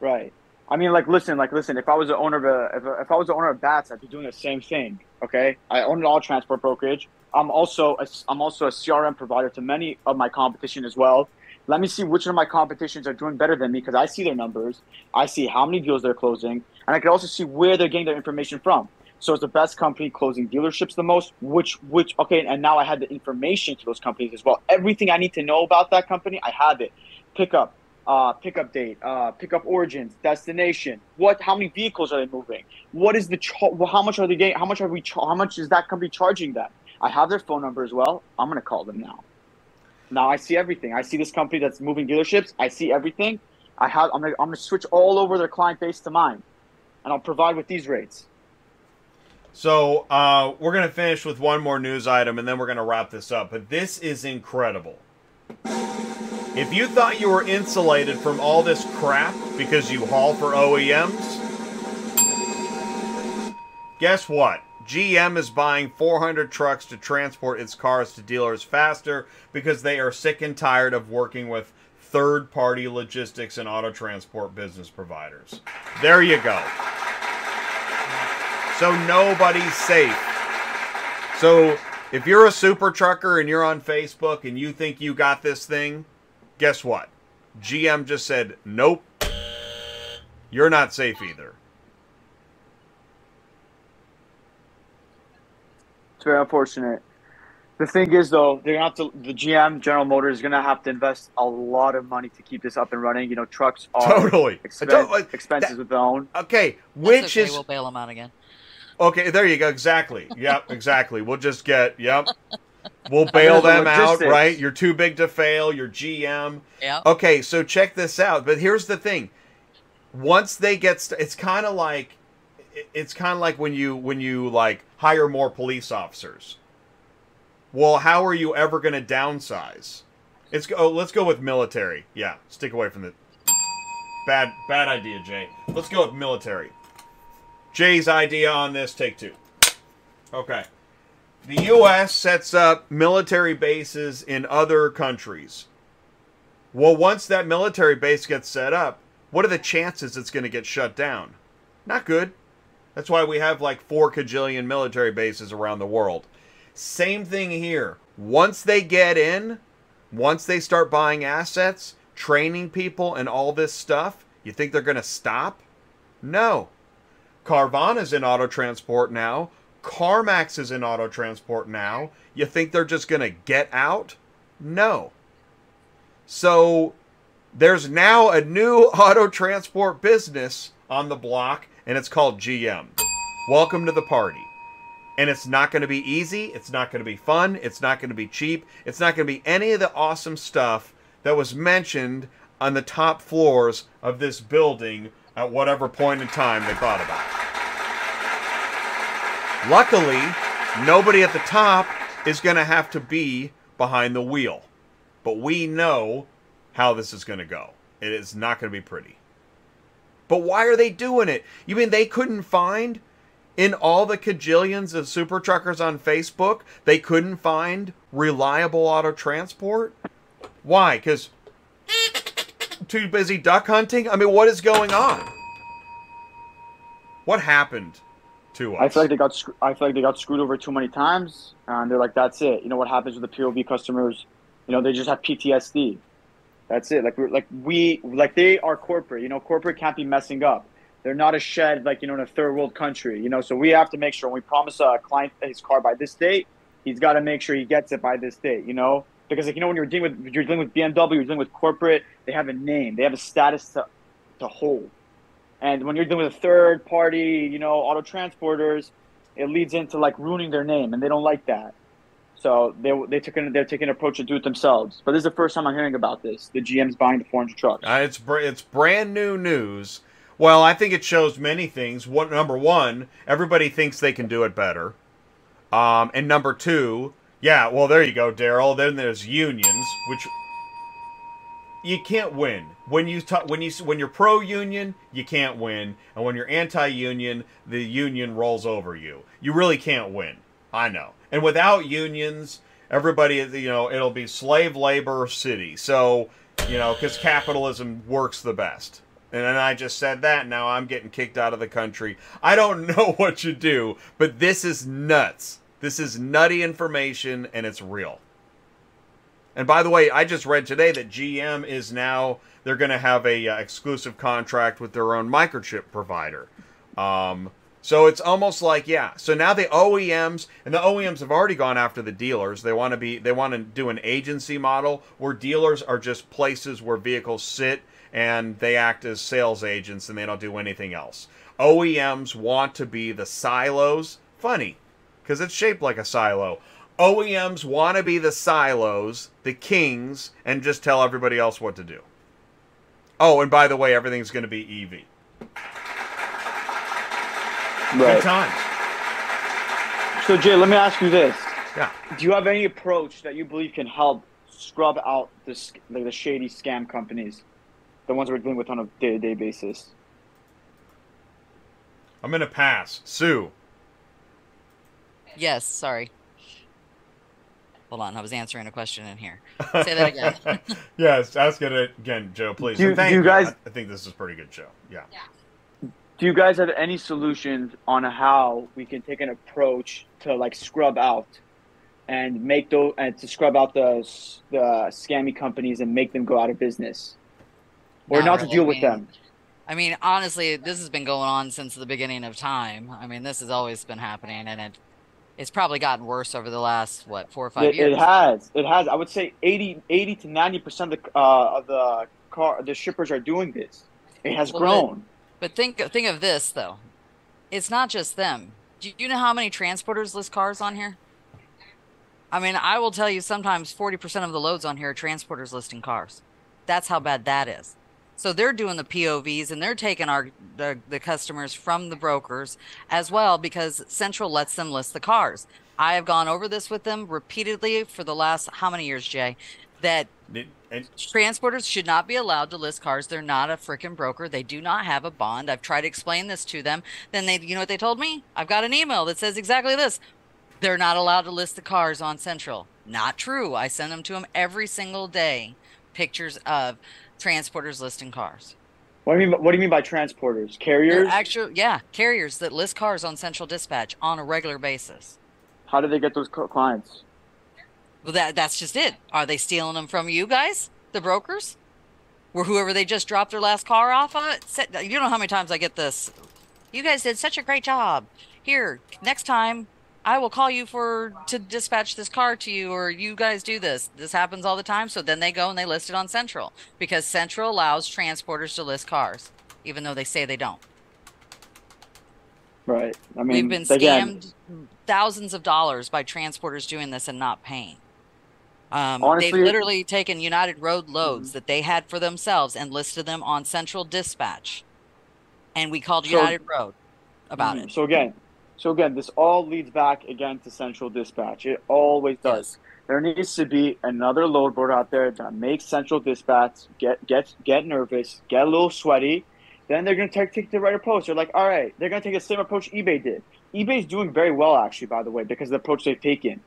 Right. I mean, like, listen, like, listen. If I was the owner of a, if, if I was the owner of Bats, I'd be doing the same thing. Okay, I own an all transport brokerage. I'm also a, I'm also a CRM provider to many of my competition as well. Let me see which of my competitions are doing better than me because I see their numbers. I see how many deals they're closing, and I can also see where they're getting their information from. So is the best company closing dealerships the most? Which which okay, and now I had the information to those companies as well. Everything I need to know about that company, I have it. Pickup, uh, pickup date, uh, pickup origins, destination. What? How many vehicles are they moving? What is the? Char- how much are they getting? How much are we? Char- how much is that company charging them? I have their phone number as well. I'm gonna call them now. Now I see everything. I see this company that's moving dealerships. I see everything. I have. I'm gonna, I'm gonna switch all over their client base to mine, and I'll provide with these rates. So uh, we're to finish with one more news item and then we're to wrap this up. But this is incredible. If you thought you were insulated from all this crap because you haul for OEMs, guess what? GM is buying 400 trucks to transport its cars to dealers faster because they are sick and tired of working with third party logistics and auto transport business providers. There you go so nobody's safe. So if you're a super trucker and you're on Facebook and you think you got this thing, guess what? GM just said, nope, you're not safe either. It's very unfortunate. The thing is, though, they're gonna have to. The GM, General Motors, is gonna have to invest a lot of money to keep this up and running. You know, trucks are Totally. expen- Totally. expenses That- with their own. Okay, which okay, is we'll bail them out again. okay. There you go. Exactly. Yep. <laughs> Exactly. We'll just get. Yep. We'll <laughs> bail There's the them out. Right. You're too big to fail. You're GM. Yeah. Okay, so check this out. But here's the thing: once they get, st- it's kind of like, it's kind of like when you when you like hire more police officers. Well, how are you ever going to downsize? It's oh, let's go with military. Yeah, stick away from the bad bad idea, Jay. Let's go with military. Jay's idea on this. Take two. Okay. The U.S. sets up military bases in other countries. Well, once that military base gets set up, what are the chances it's going to get shut down? Not good. That's why we have like four cajillion military bases around the world. Same thing here. Once they get in, once they start buying assets, training people, and all this stuff, you think they're going to stop? No. Carvana's in auto transport now. CarMax is in auto transport now. You think they're just going to get out? No. So there's now a new <laughs> auto transport business on the block, and it's called GM. Welcome to the party. And it's not going to be easy. It's not going to be fun. It's not going to be cheap. It's not going to be any of the awesome stuff that was mentioned on the top floors of this building at whatever point in time they thought about. Luckily, nobody at the top is going to have to be behind the wheel. But we know how this is going to go. It is not going to be pretty. But why are they doing it? You mean they couldn't find in all the cajillions of super truckers on Facebook, they couldn't find reliable auto transport? Why? Because too busy duck hunting? I mean, what is going on? What happened to us? I feel like they got. scr- I feel like they got screwed over too many times, and they're like, "That's it." You know what happens with the POV customers? You know, they just have PTSD. That's it. Like we're like we like they are corporate. You know, corporate can't be messing up. They're not a shed like you know in a third world country. You know, so we have to make sure when we promise a client his car by this date, he's got to make sure he gets it by this date. You know, because like you know when you're dealing with you're dealing with BMW, you're dealing with corporate. They have a name. They have a status to to hold. And when you're dealing with a third party, you know, auto transporters, it leads into like ruining their name, and they don't like that. So they they took an, they're taking an approach to do it themselves. But this is the first time I'm hearing about this. The GM's buying the 400 trucks. Uh, it's it's brand new news. Well, I think it shows many things. What number one, everybody thinks they can do it better, um, and number two, yeah, well, there you go, Daryl. Then there's unions, which you can't win when you ta- when you when you're pro union, you can't win, and when you're anti union, the union rolls over you. You really can't win. I know. And without unions, everybody, you know, it'll be slave labor city. So, you know, because capitalism works the best. And then I just said that. Now I'm getting kicked out of the country. I don't <laughs> know what you do, but this is nuts. This is nutty information, and it's real. And by the way, I just read today that GM is now they're going to have a uh, exclusive contract with their own microchip provider. Um, so it's almost like yeah. So now the OEMs and the OEMs have already gone after the dealers. They want to be they want to do an agency model where dealers are just places where vehicles sit and they act as sales agents and they don't do anything else. OEMs want to be the silos. Funny, because it's shaped like a silo. OEMs want to be the silos, the kings, and just tell everybody else what to do. Oh, and by the way, everything's going to be EV. Good Right. times. So Jay, let me ask you this: Yeah. Do you have any approach that you believe can help scrub out this like the shady scam companies, the ones we're dealing with on a day-to-day basis? I'm going to pass. Sue. Yes, sorry. Hold on, I was answering a question in here. Say that again. <laughs> yes, ask it again, Joe, please. Do- And thank do you guys- I, I think this is a pretty good show. Yeah. Do you guys have any solutions on how we can take an approach to like scrub out and make those and to scrub out the the scammy companies and make them go out of business, or Not not, to deal with them? I mean, honestly, this has been going on since the beginning of time. I mean, this has always been happening, and it it's probably gotten worse over the last what four or five It, years. it has. It has. I would say 80, 80 to ninety percent of the uh, of the car the shippers are doing this. It has Well, grown. But think think of this though. It's not just them. Do you know how many transporters list cars on here? I mean, I will tell you sometimes 40% of the loads on here are transporters listing cars. That's how bad that is. So they're doing the POVs and they're taking our the, the customers from the brokers as well because Central lets them list the cars. I have gone over this with them repeatedly for the last how many years, Jay? That and- transporters should not be allowed to list cars. They're not a freaking broker. They do not have a bond. I've tried to explain this to them. Then they, you know what they told me? I've got an email that says exactly this. They're not allowed to list the cars on Central. Not true. I send them to them every single day. Pictures of transporters listing cars. What do you mean? What do you mean by transporters? Carriers? actual, yeah, carriers that list cars on Central Dispatch on a regular basis. How do they get those clients? Well, that that's just it. Are they stealing them from you guys, the brokers, or whoever they just dropped their last car off of? Sa- You know how many times I get this. You guys did such a great job. Here, next time, I will call you for to dispatch this car to you, or you guys do this. This happens all the time. So then they go and they list it on Central because Central allows transporters to list cars, even though they say they don't. Right. I mean, We've been again, scammed thousands of dollars by transporters doing this and not paying. Um, Honestly- they've literally taken United Road loads Mhm. that they had for themselves and listed them on Central Dispatch, and we called So- United Road about Mhm. it. So again, so again, this all leads back again to Central Dispatch. It always does. There needs to be another load board out there that makes Central Dispatch get get get nervous, get a little sweaty. Then they're gonna take, take the right approach. They're like, all right, they're gonna take the same approach eBay did. eBay's doing very well actually, by the way, because of the approach they've taken.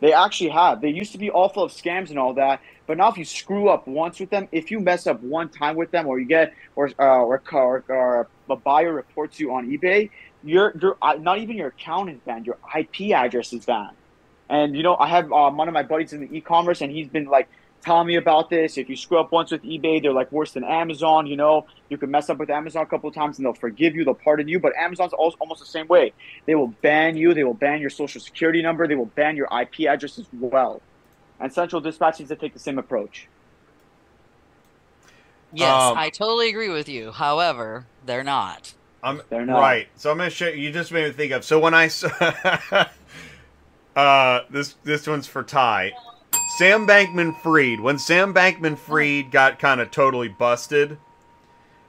They actually have. They used to be all full of scams and all that, but now if you screw up once with them, if you mess up one time with them, or you get or uh, or, or, or a buyer reports you on eBay, your your uh, not even your account is banned. Your IP address is banned. And you know, I have um, one of my buddies in the e-commerce, and he's been like telling me about this. If you screw up once with eBay, they're like worse than Amazon. You know, you can mess up with Amazon a couple of times, and they'll forgive you, they'll pardon you. But Amazon's also almost the same way. They will ban you. They will ban your social security number. They will ban your IP address as well. And Central Dispatch needs to take the same approach. Yes, Um, I totally agree with you. However, they're not. I'm They're not. right. So I'm gonna show you. Just made me think of. So when I saw, <laughs> uh, this this one's for Ty. Sam Bankman Fried. When Sam Bankman Fried got kind of totally busted,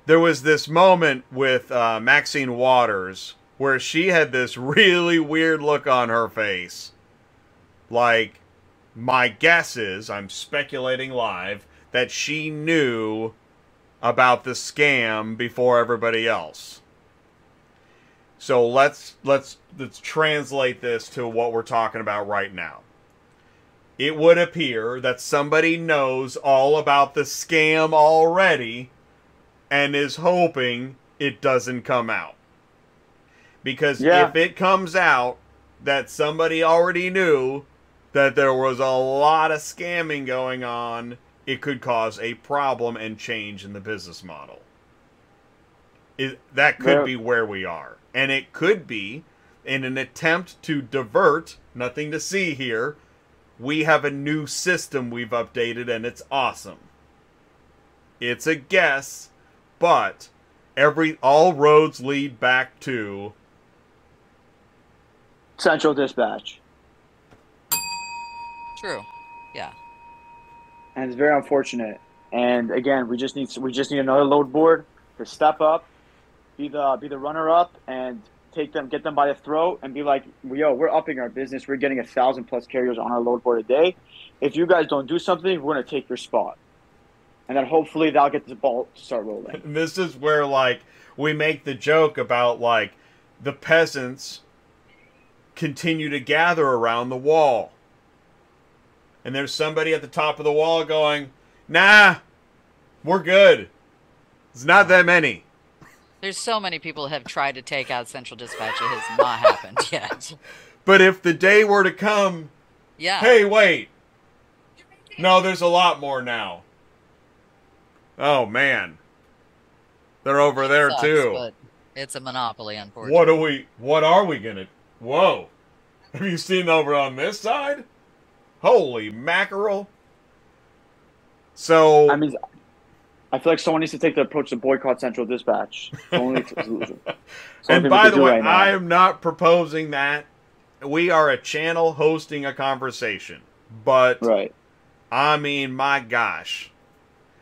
there was this moment with uh, Maxine Waters where she had this <laughs> really weird look on her face. Like, my guess is, I'm speculating live, that she knew about the scam before everybody else. So let's let's let's translate this to what we're talking about right now. It would appear that somebody knows all about the scam already and is hoping it doesn't come out. Because Yeah. if it comes out that somebody already knew, that there was a lot of scamming going on, it could cause a problem and change in the business model. It, that could Yeah. be where we are. And it could be in an attempt to divert, nothing to see here, we have a new system we've updated and it's awesome. It's a guess, but every all roads lead back to Central Dispatch, True. Yeah. and it's very unfortunate. And again, we just need we just need another load board to step up, be the be the runner up, and take them, get them by the throat, and be like, "Yo, we're upping our business. We're getting a thousand plus carriers on our load board a day. If you guys don't do something, we're gonna take your spot." And then hopefully that'll get the ball to start rolling. <laughs> this is where like we make the joke about like the peasants continue to gather around the wall. And there's somebody at the top of the wall going, "Nah, we're good. It's not that many." There's so many people have tried to take out Central Dispatch. It has not happened <laughs> yet. But if the day were to come, Yeah. hey, wait. No, there's a lot more now. Oh man. They're over there Sucks, too. But it's a monopoly, unfortunately. What are we? What are we gonna? Whoa! <laughs> Have you seen over on this side? Holy mackerel! So I mean, I feel like someone needs to take the approach to boycott Central Dispatch. Only solution. <laughs> And only thing we by the way, right. I am not proposing that. We are a channel hosting a conversation, but right. I mean, my gosh.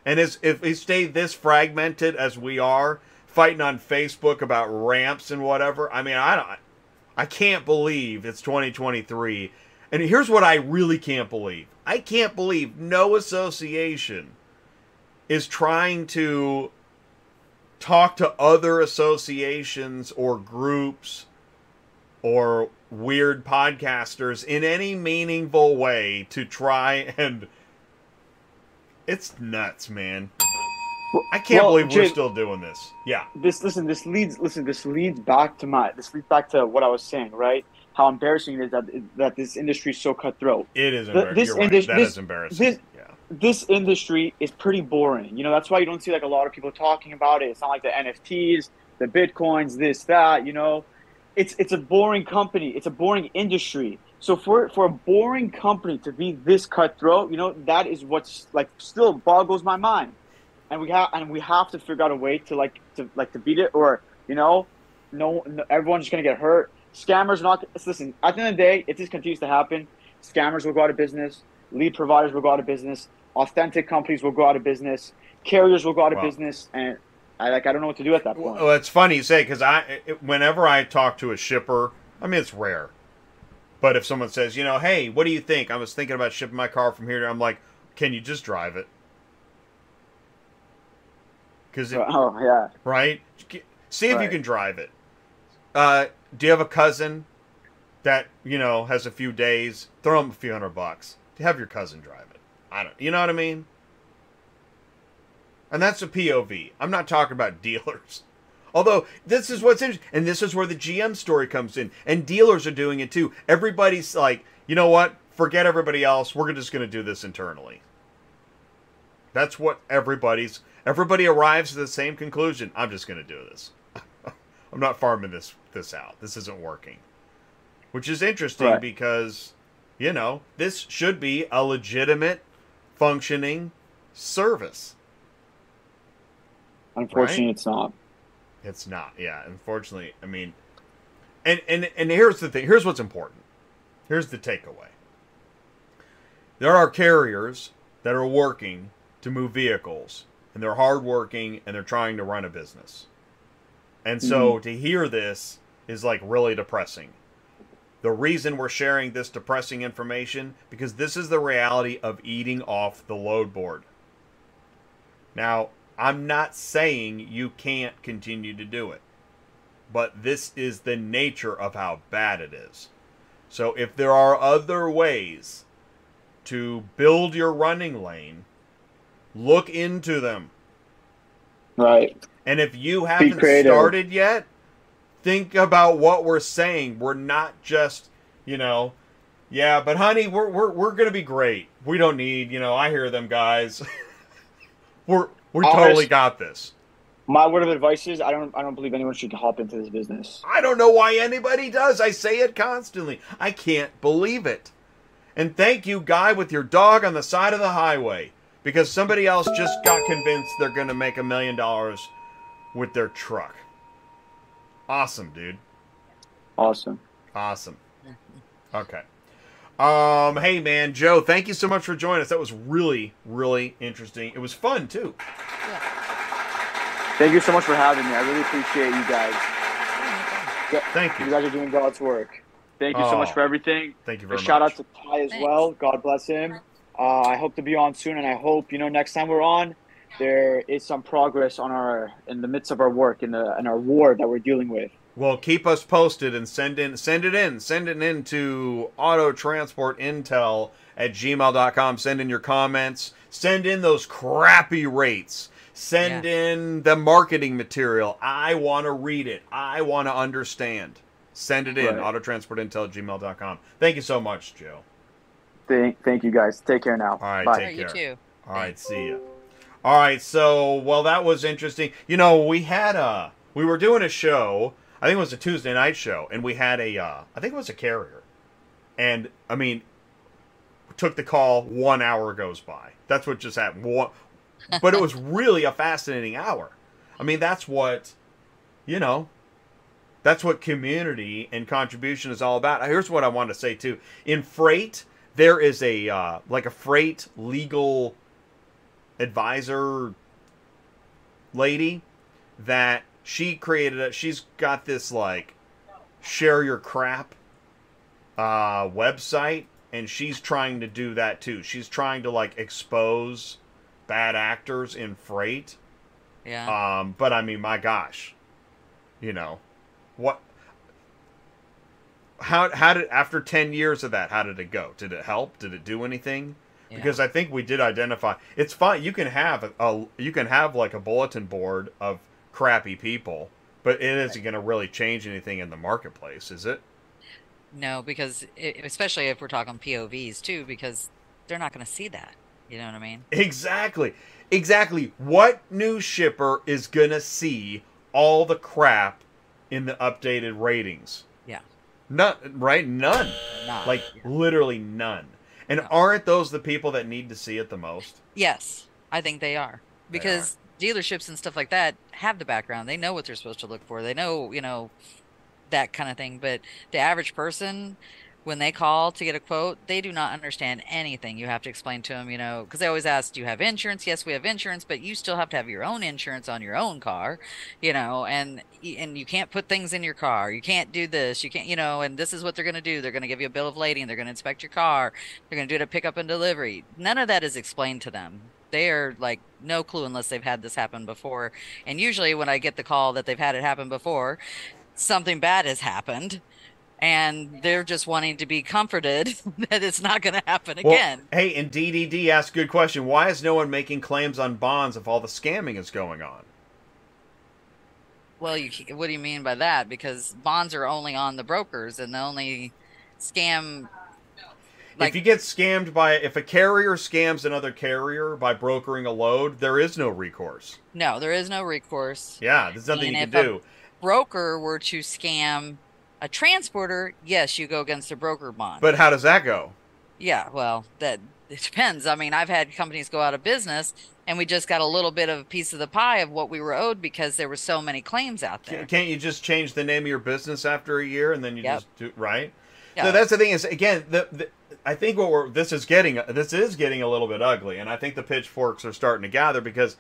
And as, if we stay this fragmented as we are, fighting on Facebook about ramps and whatever, I mean, I don't, I can't believe it's 2023. And here's what I really can't believe I can't believe no association is trying to talk to other associations or groups or weird podcasters in any meaningful way to try and <laughs> it's nuts man. I can't Well, believe we're still doing this. Yeah. this listen this leads listen this leads back to my this leads back to what I was saying right? How embarrassing it is that that this industry is so cutthroat. It is embarrassing this You're right. That this- is embarrassing. this- this industry is pretty boring. You know that's why you don't see like a lot of people talking about it. It's not like the NFTs the bitcoins this that you know. It's it's a boring company. It's a boring industry. So for for a boring company to be this cutthroat you know that is what's like still boggles my mind. And we have and we have to figure out a way to like to like to beat it or you know no, no everyone's just gonna get hurt. Scammers not listen at the end of the day if this continues to happen. Scammers will go out of business. Lead providers will go out of business authentic companies will go out of business carriers will go out of Wow. business and i like i don't know what to do at that point well it's funny you say because i it- whenever i talk to a shipper i mean it's rare but if someone says you know hey what do you think i was thinking about shipping my car from here i'm like can you just drive it because <laughs> oh yeah right? See if you can drive it. Uh, do you have a cousin that you know has a few days? Throw him a few hundred bucks to have your cousin drive it. I don't. You know what I mean? And that's a POV. I'm not talking about <laughs> dealers. Although this is what's interesting, and this is where the GM story comes in, and dealers are doing it too. Everybody's like, you know what? Forget everybody else. We're just going to do this internally. That's what everybody's. Everybody arrives at the same conclusion. I'm just going to do this. <laughs> I'm not farming this this out. This isn't working. Which is interesting Right. because, you know, this should be a legitimate, functioning service. unfortunately Right. it's not It's not. Yeah, unfortunately. I mean, and and and here's the thing. Here's what's important. Here's the takeaway. There are carriers that are working to move vehicles, and they're hardworking, and they're trying to run a business. And so mm-hmm. to hear this is like really depressing. The reason we're sharing this depressing information because this is the reality of eating off the load board. Now, I'm not saying you can't continue to do it, but this is the nature of how bad it is. So, if there are other ways to build your running lane, look into them. right And if you haven't started yet, think about what we're saying. We're not just, you know, Yeah, but honey, we're we're we're gonna be great. We don't need, you know. I hear them guys. <laughs> we're we Honest- totally got this. My word of advice is I don't I don't believe anyone should hop into this business. I don't know why anybody does. I say it constantly. I can't believe it. And thank you, guy with your dog on the side of the highway, because somebody else just got convinced they're gonna make a million dollars with their truck. Awesome, dude. Awesome. Awesome. Okay. Um, hey man, Joe, thank you so much for joining us. That was really, really interesting. It was fun too. Thank you so much for having me. I really appreciate you guys. Thank You you. guys are doing God's work. Thank you so much Oh, for everything. Thank you A very shout out to Ty as Thanks. well. God bless him. Uh, I hope to be on soon, and I hope you know next time we're on, there is some progress on our in the midst of our work in the in our war that we're dealing with. Well, keep us posted and send in send it in. Send it in to auto transport intel at gmail.com. Send in your comments. Send in those crappy rates. Send in the marketing material. I want to read it. I want to understand. Send it in. Right. Autotransportintel at gmail.com. Thank you so much, Joe. Thank, thank you guys. Take care now. All right, Bye. take Alright, you care. too. All right, see ya. All right, so well, that was interesting. You know, we had a we were doing a show. I think it was a Tuesday night show, and we had a uh, I think it was a carrier, and I mean, took the call. One hour goes by. That's what just happened. One, but it was <laughs> really a fascinating hour. I mean, that's what you know. That's what community and contribution is all about. Here's what I want to say too. In freight, there is a uh, like a freight legal advisor lady that she created a, she's got this like share your crap uh website and she's trying to do that too. She's trying to like expose bad actors in freight. Yeah. um but i mean my gosh. You know what how how did after 10 years of that how did it go? Did it help? Did it do anything yeah. because I think we did identify. It's fine. You can have a, a you can have like a bulletin board of crappy people, but it isn't going to really change anything in the marketplace, is it? No, because it, especially if we're talking POVs too, because they're not going to see that. You know what I mean? Exactly. Exactly. What new shipper is going to see all the crap in the updated ratings? Yeah. None, right? None. Not. Like literally none. And aren't those the people that need to see it the most? yes, I think they are They because dealerships and stuff like that have the background. They know what they're supposed to look for. They know, you know, that kind of thing. But the average person, when they call to get a quote, they do not understand anything. You have to explain to them, you know, because they always ask, "Do you have insurance?" Yes, we have insurance, but you still have to have your own insurance on your own car, you know, and and you can't put things in your car. You can't do this. You can't, you know, and this is what they're going to do. They're going to give you a bill of lading. They're going to inspect your car. They're going to do it pickup and delivery. None of that is explained to them. They are like no clue unless they've had this happen before. And usually, when I get the call that they've had it happen before, something bad has happened. And they're just wanting to be comforted <laughs> that it's not going to happen Well, again. hey, and DDD asked a good question. Why is no one making claims on bonds if all the scamming is going on? Well, you, what do you mean by that? Because bonds are only on the brokers, and the only scam. Like, if you get scammed by if a carrier scams another carrier by brokering a load, there is no recourse. no, there is no recourse. Yeah, there's nothing And you if can a- do. Broker were to scam a transporter, yes, you go against the broker bond. But how does that go? Yeah, well, that it depends. I mean, I've had companies go out of business, and we just got a little bit of a piece of the pie of what we were owed because there were so many claims out there. Can't you just change the name of your business after a year and then you Yep. just do right? Yeah. So that's the thing is again the, the I think what we're this is getting this is getting a little bit ugly, and I think the pitchforks are starting to gather because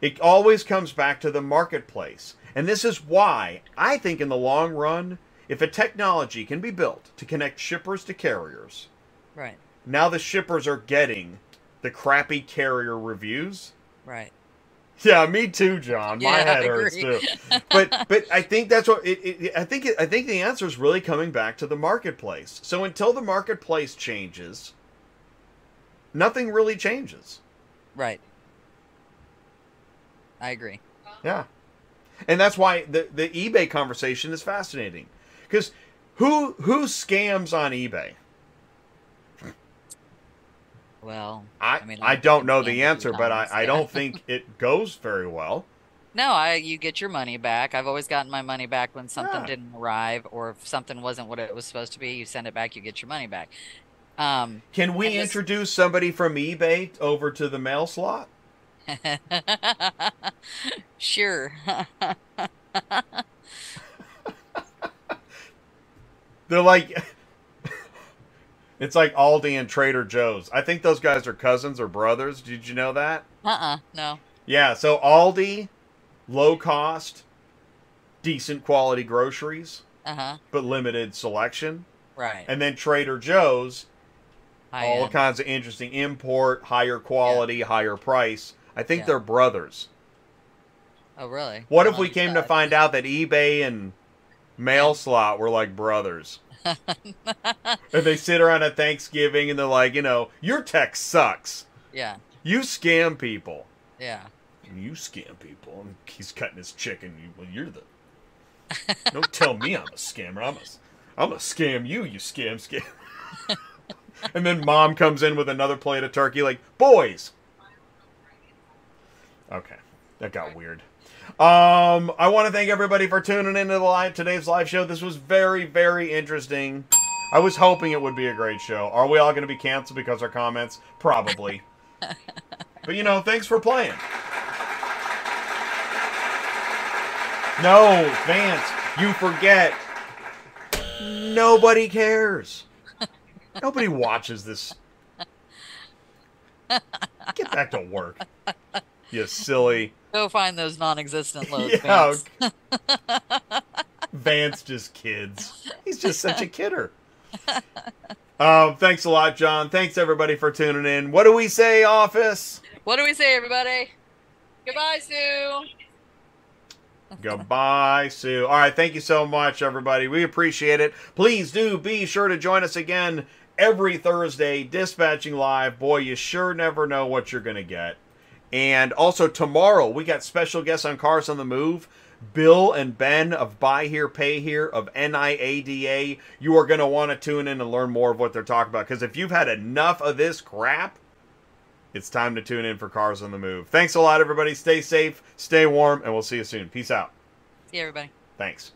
it always comes back to the marketplace, and this is why I think in the long run, if a technology can be built to connect shippers to carriers, Right, now the shippers are getting the crappy carrier reviews. right. Yeah, me too, John. My Yeah, I head hurts too. But <laughs> but I think that's what it, it, I think. It, I think the answer is really coming back to the marketplace. So until the marketplace changes, nothing really changes. Right. I agree. Yeah, and that's why the the eBay conversation is fascinating because who who scams on eBay? Well, I I, mean, don't know the answer, but I, I don't think it goes very well. <laughs> No, I you get your money back. I've always gotten my money back when something Yeah. didn't arrive or if something wasn't what it was supposed to be, you send it back, you get your money back. Um Can we this- introduce somebody from eBay over to the mail slot? <laughs> sure. <laughs> They're like, <laughs> it's like Aldi and Trader Joe's. I think those guys are cousins or brothers. Did you know that? uh-uh, no. Yeah. So Aldi, low cost, decent quality groceries, Uh-huh. but limited selection, Right. and then Trader Joe's, High all end. kinds of interesting import, higher quality, higher price. I think Yeah. they're brothers. Oh, really? What if we came to uh, find out that eBay and Mail Slot were like brothers? and they sit around at Thanksgiving and they're like, you know, your tech sucks. Yeah. You scam people. Yeah. You scam people. And he's cutting his chicken. You, well, you're the. Don't tell me I'm a scammer. I'm a, I'm a scam you. You scam scam. <laughs> and then mom comes in with another plate of turkey. Like boys. Okay, that got weird. Um, I want to thank everybody for tuning into the live today's live show. This was very, very interesting. I was hoping it would be a great show. Are we all going to be canceled because our comments? Probably. <laughs> but you know, thanks for playing. No, Vance, you forget. Nobody cares. Nobody watches this. Get back to work. You silly. Go find those non-existent <laughs> loads. Yeah. Vance. Vance just kids. He's just such a kidder. Um, thanks a lot, John. Thanks everybody for tuning in. What do we say, office? What do we say, everybody? Goodbye, Sue. Goodbye, Sue. All right, thank you so much, everybody. We appreciate it. Please do be sure to join us again every Thursday, dispatching live. Boy, you sure never know what you're going to get. And also tomorrow, we got special guests on Cars on the Move. Bill and Ben of Buy Here, Pay Here of NIADA. You are going to want to tune in and learn more of what they're talking about. Because if you've had enough of this crap, it's time to tune in for Cars on the Move. Thanks a lot, everybody. Stay safe, stay warm, and we'll see you soon. Peace out. See you, everybody. Thanks.